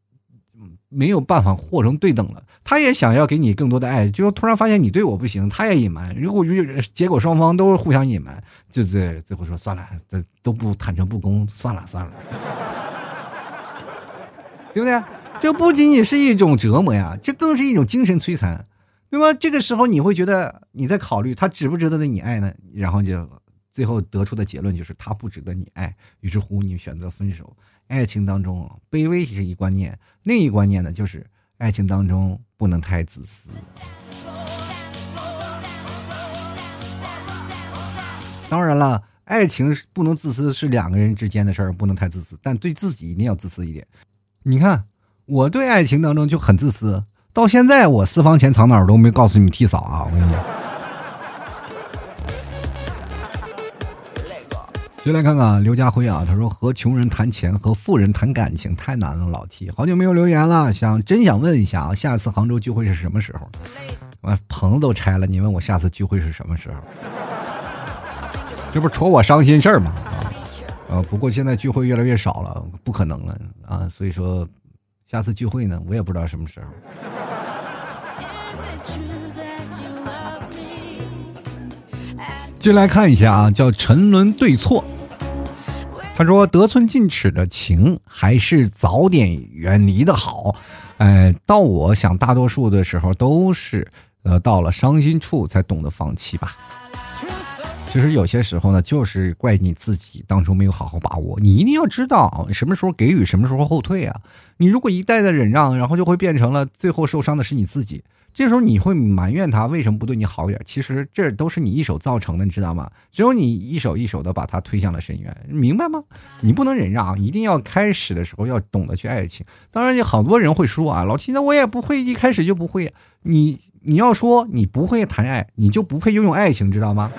没有办法和成对等了，他也想要给你更多的爱，就突然发现你对我不行，他也隐瞒，如果结果双方都是互相隐瞒，就在最后说算了，这都不坦诚不公，算了算了，对不对？这不仅仅是一种折磨呀，这更是一种精神摧残，对吧？这个时候你会觉得你在考虑他值不值得对你爱呢？然后就最后得出的结论就是他不值得你爱，于是乎你选择分手。爱情当中，卑微是一观念，另一观念呢，就是爱情当中不能太自私。当然了，爱情不能自私，是两个人之间的事儿，不能太自私，但对自己一定要自私一点。你看，我对爱情当中就很自私，到现在我私房钱藏哪儿都没告诉你们替嫂啊，我跟你讲。就来看看刘家辉啊，他说和穷人谈钱，和富人谈感情太难了。老 T 好久没有留言了，想真想问一下啊，下次杭州聚会是什么时候？我棚子都拆了，你问我下次聚会是什么时候？这不戳我伤心事儿吗？啊，呃，不过现在聚会越来越少了，不可能了啊，所以说下次聚会呢，我也不知道什么时候。进来看一下啊，叫沉沦对错。他说：“得寸进尺的情，还是早点远离的好。”哎，到我想，大多数的时候都是，呃，到了伤心处才懂得放弃吧。其实有些时候呢，就是怪你自己当初没有好好把握。你一定要知道什么时候给予，什么时候后退啊！你如果一再的忍让，然后就会变成了最后受伤的是你自己。这时候你会埋怨他为什么不对你好一点？其实这都是你一手造成的，你知道吗？只有你一手一手的把他推向了深渊，明白吗？你不能忍让，一定要开始的时候要懂得去爱情。当然，有好多人会说啊，老七，那我也不会，一开始就不会。你你要说你不会谈爱，你就不配拥有爱情，知道吗？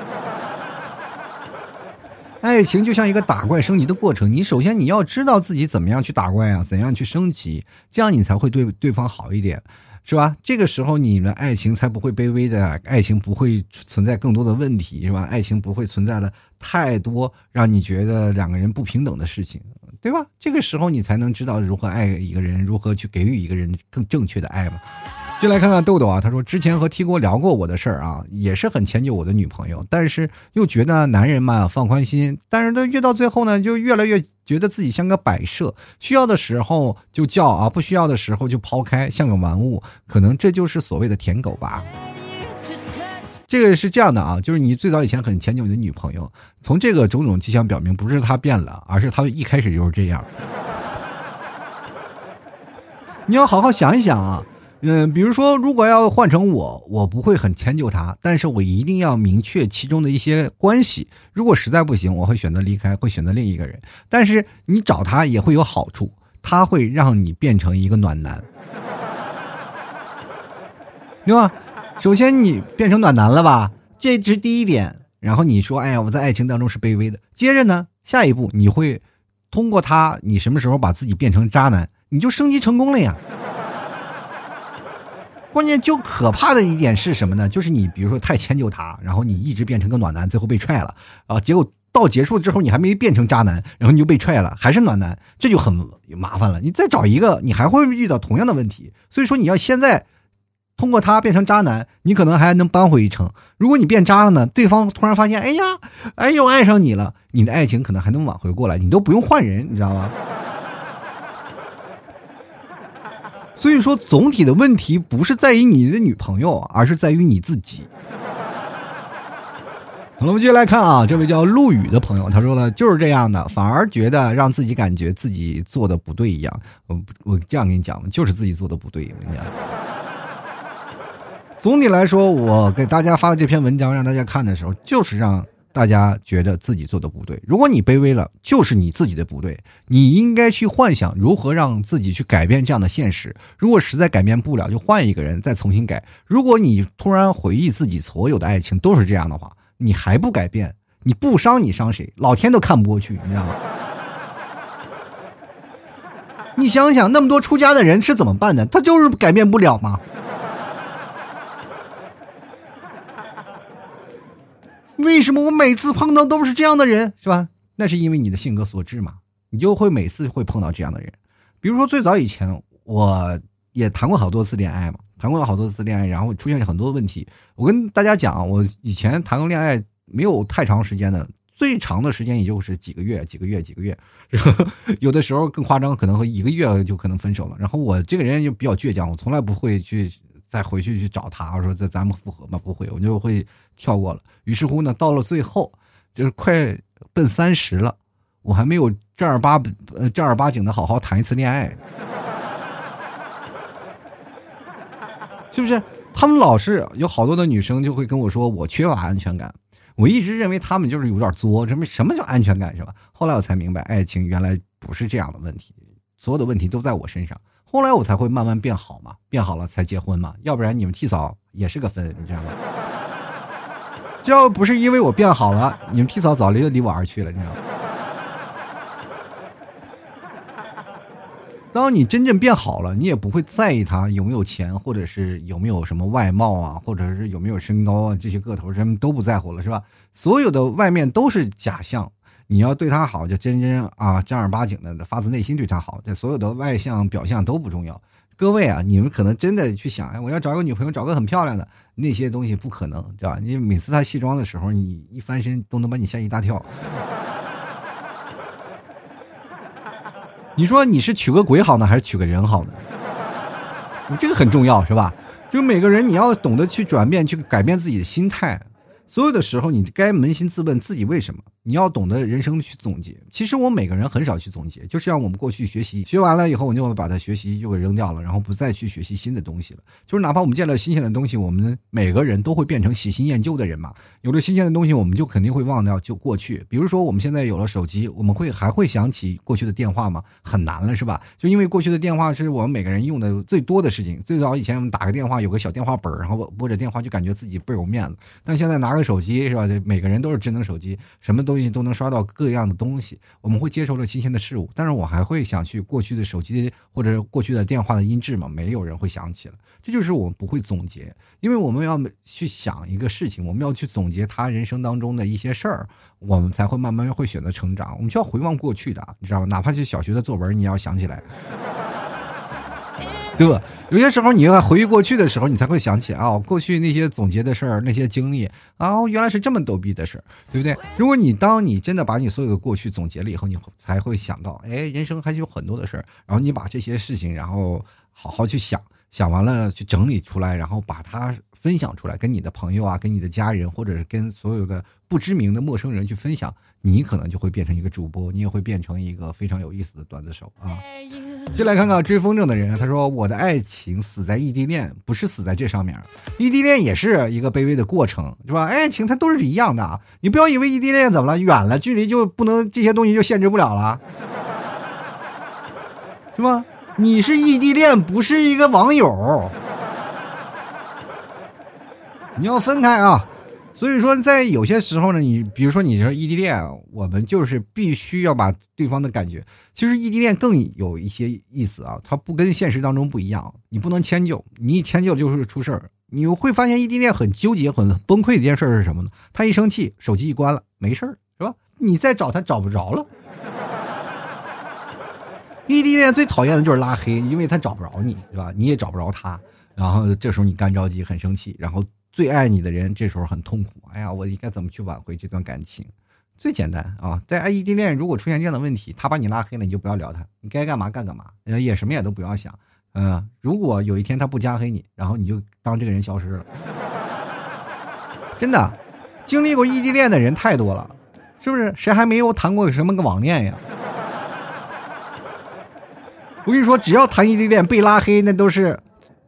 爱情就像一个打怪升级的过程，你首先你要知道自己怎么样去打怪啊，怎样去升级，这样你才会对对方好一点。是吧？这个时候你们爱情才不会卑微的，爱情不会存在更多的问题，是吧？爱情不会存在了太多让你觉得两个人不平等的事情，对吧？这个时候你才能知道如何爱一个人，如何去给予一个人更正确的爱嘛。进来看看豆豆啊，他说之前和 T 哥聊过我的事儿啊，也是很迁就我的女朋友，但是又觉得男人嘛放宽心，但是都越到最后呢，就越来越觉得自己像个摆设，需要的时候就叫啊，不需要的时候就抛开，像个玩物，可能这就是所谓的舔狗吧。这个是这样的啊，就是你最早以前很迁就你的女朋友，从这个种种迹象表明，不是她变了，而是她一开始就是这样。你要好好想一想啊。嗯，比如说，如果要换成我，我不会很迁就他，但是我一定要明确其中的一些关系。如果实在不行，我会选择离开，会选择另一个人。但是你找他也会有好处，他会让你变成一个暖男，对吧？首先你变成暖男了吧，这是第一点。然后你说，哎呀，我在爱情当中是卑微的。接着呢，下一步你会通过他，你什么时候把自己变成渣男，你就升级成功了呀。关键就可怕的一点是什么呢？就是你比如说太迁就他，然后你一直变成个暖男，最后被踹了啊！结果到结束之后，你还没变成渣男，然后你就被踹了，还是暖男，这就很麻烦了。你再找一个，你还会遇到同样的问题。所以说，你要现在通过他变成渣男，你可能还能扳回一城。如果你变渣了呢？对方突然发现，哎呀，哎又爱上你了，你的爱情可能还能挽回过来，你都不用换人，你知道吗？所以说，总体的问题不是在于你的女朋友，而是在于你自己。好了，我们接下来看啊，这位叫陆羽的朋友，他说了就是这样的，反而觉得让自己感觉自己做的不对一样。我我这样跟你讲，就是自己做的不对。我跟你讲，总体来说，我给大家发的这篇文章让大家看的时候，就是让大家觉得自己做的不对。如果你卑微了，就是你自己的不对。你应该去幻想如何让自己去改变这样的现实。如果实在改变不了，就换一个人再重新改。如果你突然回忆自己所有的爱情都是这样的话，你还不改变，你不伤你伤谁？老天都看不过去，你知道吗？你想想，那么多出家的人是怎么办的？他就是改变不了吗？为什么我每次碰到都是这样的人，是吧？那是因为你的性格所致嘛，你就会每次会碰到这样的人。比如说最早以前，我也谈过好多次恋爱嘛。谈过好多次恋爱，然后出现很多问题。我跟大家讲，我以前谈过恋爱没有太长时间的，最长的时间也就是几个月、几个月、几个月。然 后有的时候更夸张，可能会一个月就可能分手了。然后我这个人就比较倔强，我从来不会去再回去去找他，我说这咱们复合吧，不会，我就会跳过了。于是乎呢，到了最后就是快奔三十了，我还没有正儿八正儿八经的好好谈一次恋爱。是不是？他们老是有好多的女生就会跟我说我缺乏安全感。我一直认为他们就是有点作。什么什么叫安全感是吧？后来我才明白，爱情原来不是这样的问题，所有的问题都在我身上。后来我才会慢慢变好嘛，变好了才结婚嘛。要不然你们替嫂也是个分，你知道吗？要不是因为我变好了，你们替嫂早就离我而去了，你知道吗？当你真正变好了，你也不会在意他有没有钱，或者是有没有什么外貌啊，或者是有没有身高啊，这些个头什么都不在乎了，是吧？所有的外面都是假象。你要对他好，就真真啊正儿八经的发自内心对他好。这所有的外向表象都不重要。各位啊，你们可能真的去想，哎，我要找个女朋友，找个很漂亮的，那些东西不可能，知道吧？你每次她卸妆的时候，你一翻身都能把你吓一大跳。你说你是娶个鬼好呢，还是娶个人好呢？这个很重要，是吧？就每个人你要懂得去转变，去改变自己的心态。所有的时候，你该扪心自问自己为什么。你要懂得人生去总结。其实我每个人很少去总结，就是让我们过去学习，学完了以后，我就会把它学习就给扔掉了，然后不再去学习新的东西了。就是哪怕我们见了新鲜的东西，我们每个人都会变成喜新厌旧的人嘛。有了新鲜的东西，我们就肯定会忘掉就过去。比如说我们现在有了手机，我们会还会想起过去的电话吗？很难了，是吧？就因为过去的电话是我们每个人用的最多的事情。最早以前我们打个电话有个小电话本然后拨着电话就感觉自己倍有面子。但现在拿个手机是吧？就每个人都是智能手机，什么都东西都能刷到。各样的东西，我们会接受了新鲜的事物，但是我还会想去过去的手机或者过去的电话的音质吗？没有人会想起了，这就是我们不会总结，因为我们要去想一个事情，我们要去总结他人生当中的一些事儿，我们才会慢慢会选择成长。我们需要回望过去的，你知道吗？哪怕是小学的作文，你要想起来。对吧？有些时候你要回忆过去的时候，你才会想起啊，过去那些总结的事儿，那些经历啊，原来是这么逗逼的事儿，对不对？如果你当你真的把你所有的过去总结了以后，你才会想到，哎，人生还是有很多的事儿。然后你把这些事情，然后好好去想，想完了去整理出来，然后把它分享出来，跟你的朋友啊，跟你的家人，或者是跟所有的不知名的陌生人去分享，你可能就会变成一个主播，你也会变成一个非常有意思的段子手啊。就来看看追风筝的人，他说：“我的爱情死在异地恋，不是死在这上面。异地恋也是一个卑微的过程，是吧？爱情它都是一样的。你不要以为异地恋怎么了，远了距离就不能这些东西就限制不了了，是吧？你是异地恋，不是一个网友，你要分开啊。”所以说，在有些时候呢，你比如说你说异地恋，我们就是必须要把对方的感觉。其实异地恋更有一些意思啊，它不跟现实当中不一样。你不能迁就，你一迁就就是出事儿。你会发现异地恋很纠结、很崩溃的一件事是什么呢？他一生气，手机一关了，没事儿，是吧？你再找他找不着了。异地恋最讨厌的就是拉黑，因为他找不着你，是吧？你也找不着他，然后这时候你干着急，很生气，然后。最爱你的人这时候很痛苦，哎呀，我应该怎么去挽回这段感情？最简单啊，在异地恋如果出现这样的问题，他把你拉黑了，你就不要聊他，你该干嘛干干嘛，也什么也都不要想。嗯，如果有一天他不加黑你，然后你就当这个人消失了，真的，经历过异地恋的人太多了，是不是？谁还没有谈过什么个网恋呀？我跟你说，只要谈异地恋被拉黑，那都是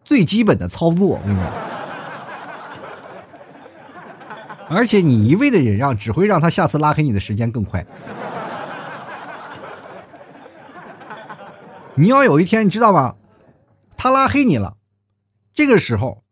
最基本的操作。我跟你说，而且你一味的忍让，只会让他下次拉黑你的时间更快。你要有一天，你知道吗？他拉黑你了，这个时候，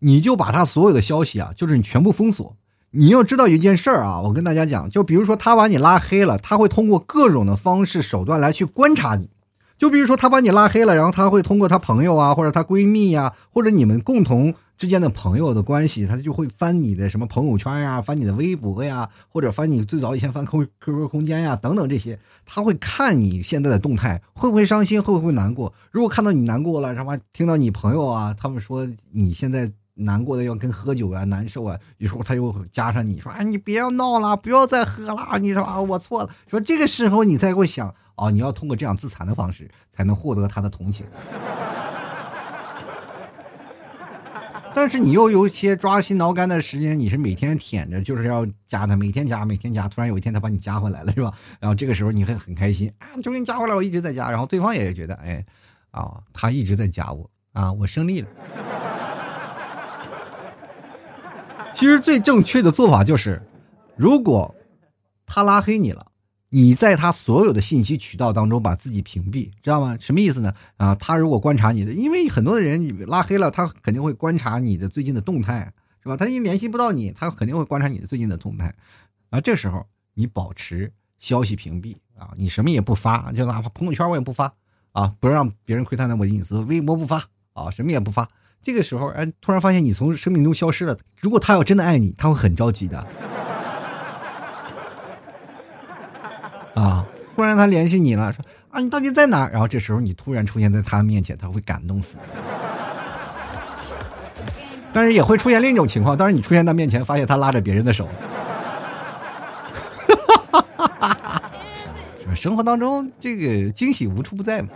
你就把他所有的消息啊，就是你全部封锁。你要知道一件事儿啊，我跟大家讲，就比如说他把你拉黑了，他会通过各种的方式手段来去观察你。就比如说他把你拉黑了，然后他会通过他朋友啊，或者他闺蜜呀，或者你们共同之间的朋友的关系，他就会翻你的什么朋友圈呀，翻你的微博呀，或者翻你最早以前翻 Q QQ 空间呀等等这些，他会看你现在的动态，会不会伤心，会不会难过？如果看到你难过了，什么听到你朋友啊，他们说你现在难过的要跟喝酒啊，难受啊，有时候他又加上你说，哎，你别闹了，不要再喝了，你说啊，我错了，说这个时候你才会想。哦，你要通过这样自残的方式才能获得他的同情，但是你又有一些抓心挠肝的时间，你是每天舔着，就是要加他，每天加，每天加，突然有一天他把你加回来了，是吧？然后这个时候你会很开心啊，就给你加回来，我一直在加，然后对方也觉得，哎，啊，他一直在加我，啊，我胜利了。其实最正确的做法就是，如果他拉黑你了。你在他所有的信息渠道当中把自己屏蔽，知道吗？什么意思呢？啊，他如果观察你的，因为很多的人拉黑了，他肯定会观察你的最近的动态，是吧？他一联系不到你，他肯定会观察你的最近的动态。啊，这时候你保持消息屏蔽啊，你什么也不发，就哪怕朋友圈我也不发啊，不让别人窥探到我的隐私。微博不发啊，什么也不发。这个时候，哎，突然发现你从生命中消失了。如果他要真的爱你，他会很着急的。啊！突然他联系你了，说啊，你到底在哪？然后这时候你突然出现在他面前，他会感动死。但是也会出现另一种情况，当然你出现他面前，发现他拉着别人的手。生活当中这个惊喜无处不在嘛。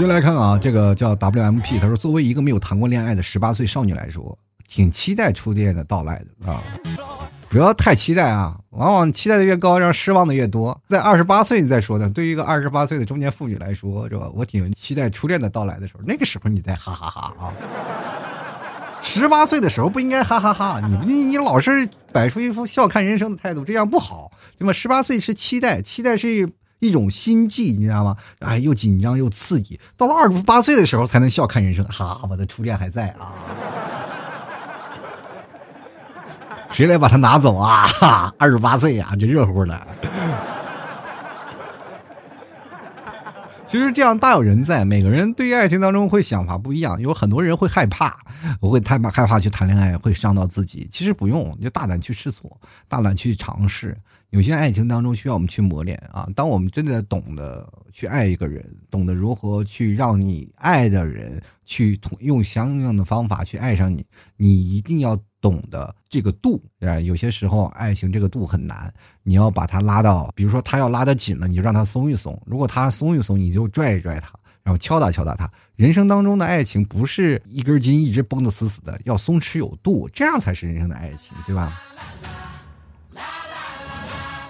接下来看啊，这个叫 WMP，他说作为一个没有谈过恋爱的十八岁少女来说，挺期待初恋的到来的啊。不要太期待啊，往往期待的越高，让失望的越多。在二十八岁再说呢，对于一个二十八岁的中年妇女来说，是吧？我挺期待初恋的到来的时候，那个时候你再哈哈哈啊。十八岁的时候不应该哈哈哈，你你你老是摆出一副笑看人生的态度，这样不好，对吧？十八岁是期待，期待是一种心悸，你知道吗？哎，又紧张又刺激。到了二十八岁的时候才能笑看人生，哈，我的初恋还在啊。谁来把它拿走啊？哈，二十八岁呀，这热乎的。其实这样大有人在，每个人对于爱情当中会想法不一样，有很多人会害怕，我会太怕害怕去谈恋爱，会伤到自己。其实不用，你就大胆去试错，大胆去尝试。有些爱情当中需要我们去磨练啊。当我们真的懂得去爱一个人，懂得如何去让你爱的人去同用相应的方法去爱上你，你一定要。懂得这个度，啊，有些时候爱情这个度很难，你要把它拉到，比如说他要拉得紧了，你就让他松一松；如果他松一松，你就拽一拽他，然后敲打敲打他。人生当中的爱情不是一根筋一直绷得死死的，要松弛有度，这样才是人生的爱情，对吧？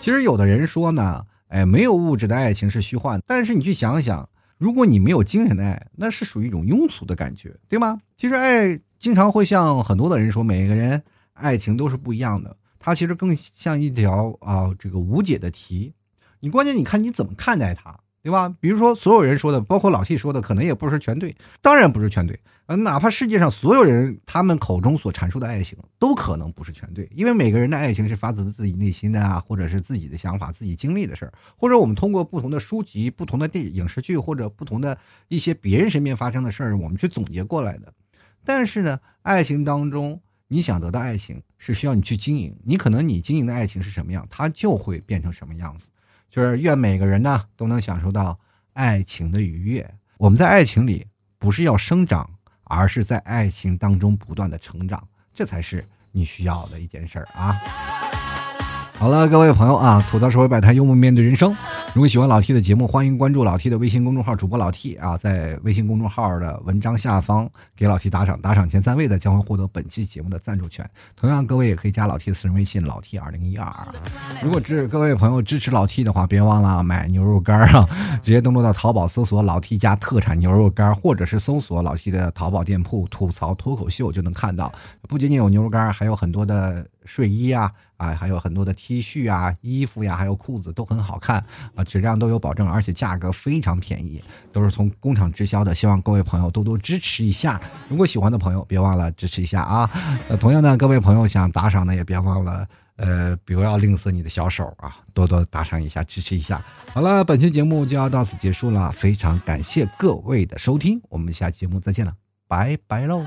其实有的人说呢，哎，没有物质的爱情是虚幻，但是你去想想，如果你没有精神的爱，那是属于一种庸俗的感觉，对吗？其实爱。经常会像很多的人说，每个人爱情都是不一样的。它其实更像一条啊，这个无解的题。你关键你看你怎么看待它，对吧？比如说所有人说的，包括老 T 说的，可能也不是全对，当然不是全对。呃，哪怕世界上所有人他们口中所阐述的爱情，都可能不是全对，因为每个人的爱情是发自自己内心的啊，或者是自己的想法、自己经历的事儿，或者我们通过不同的书籍、不同的电影视剧，或者不同的一些别人身边发生的事儿，我们去总结过来的。但是呢，爱情当中，你想得到爱情是需要你去经营。你可能你经营的爱情是什么样，它就会变成什么样子。就是愿每个人呢都能享受到爱情的愉悦。我们在爱情里不是要生长，而是在爱情当中不断的成长，这才是你需要的一件事儿啊。好了，各位朋友啊，吐槽社会百态，幽默面对人生。如果喜欢老 T 的节目，欢迎关注老 T 的微信公众号，主播老 T 啊，在微信公众号的文章下方给老 T 打赏，打赏前三位的将会获得本期节目的赞助权。同样，各位也可以加老 T 的私人微信老 T 二零一二。如果支各位朋友支持老 T 的话，别忘了买牛肉干啊！直接登录到淘宝搜索“老 T 家特产牛肉干”，或者是搜索老 T 的淘宝店铺“吐槽脱口秀”就能看到。不仅仅有牛肉干，还有很多的睡衣啊。啊，还有很多的 T 恤啊、衣服呀，还有裤子都很好看啊，质量都有保证，而且价格非常便宜，都是从工厂直销的。希望各位朋友多多支持一下，如果喜欢的朋友，别忘了支持一下啊。呃，同样的，各位朋友想打赏的也别忘了，呃，不要吝啬你的小手啊，多多打赏一下，支持一下。好了，本期节目就要到此结束了，非常感谢各位的收听，我们下期节目再见了，拜拜喽。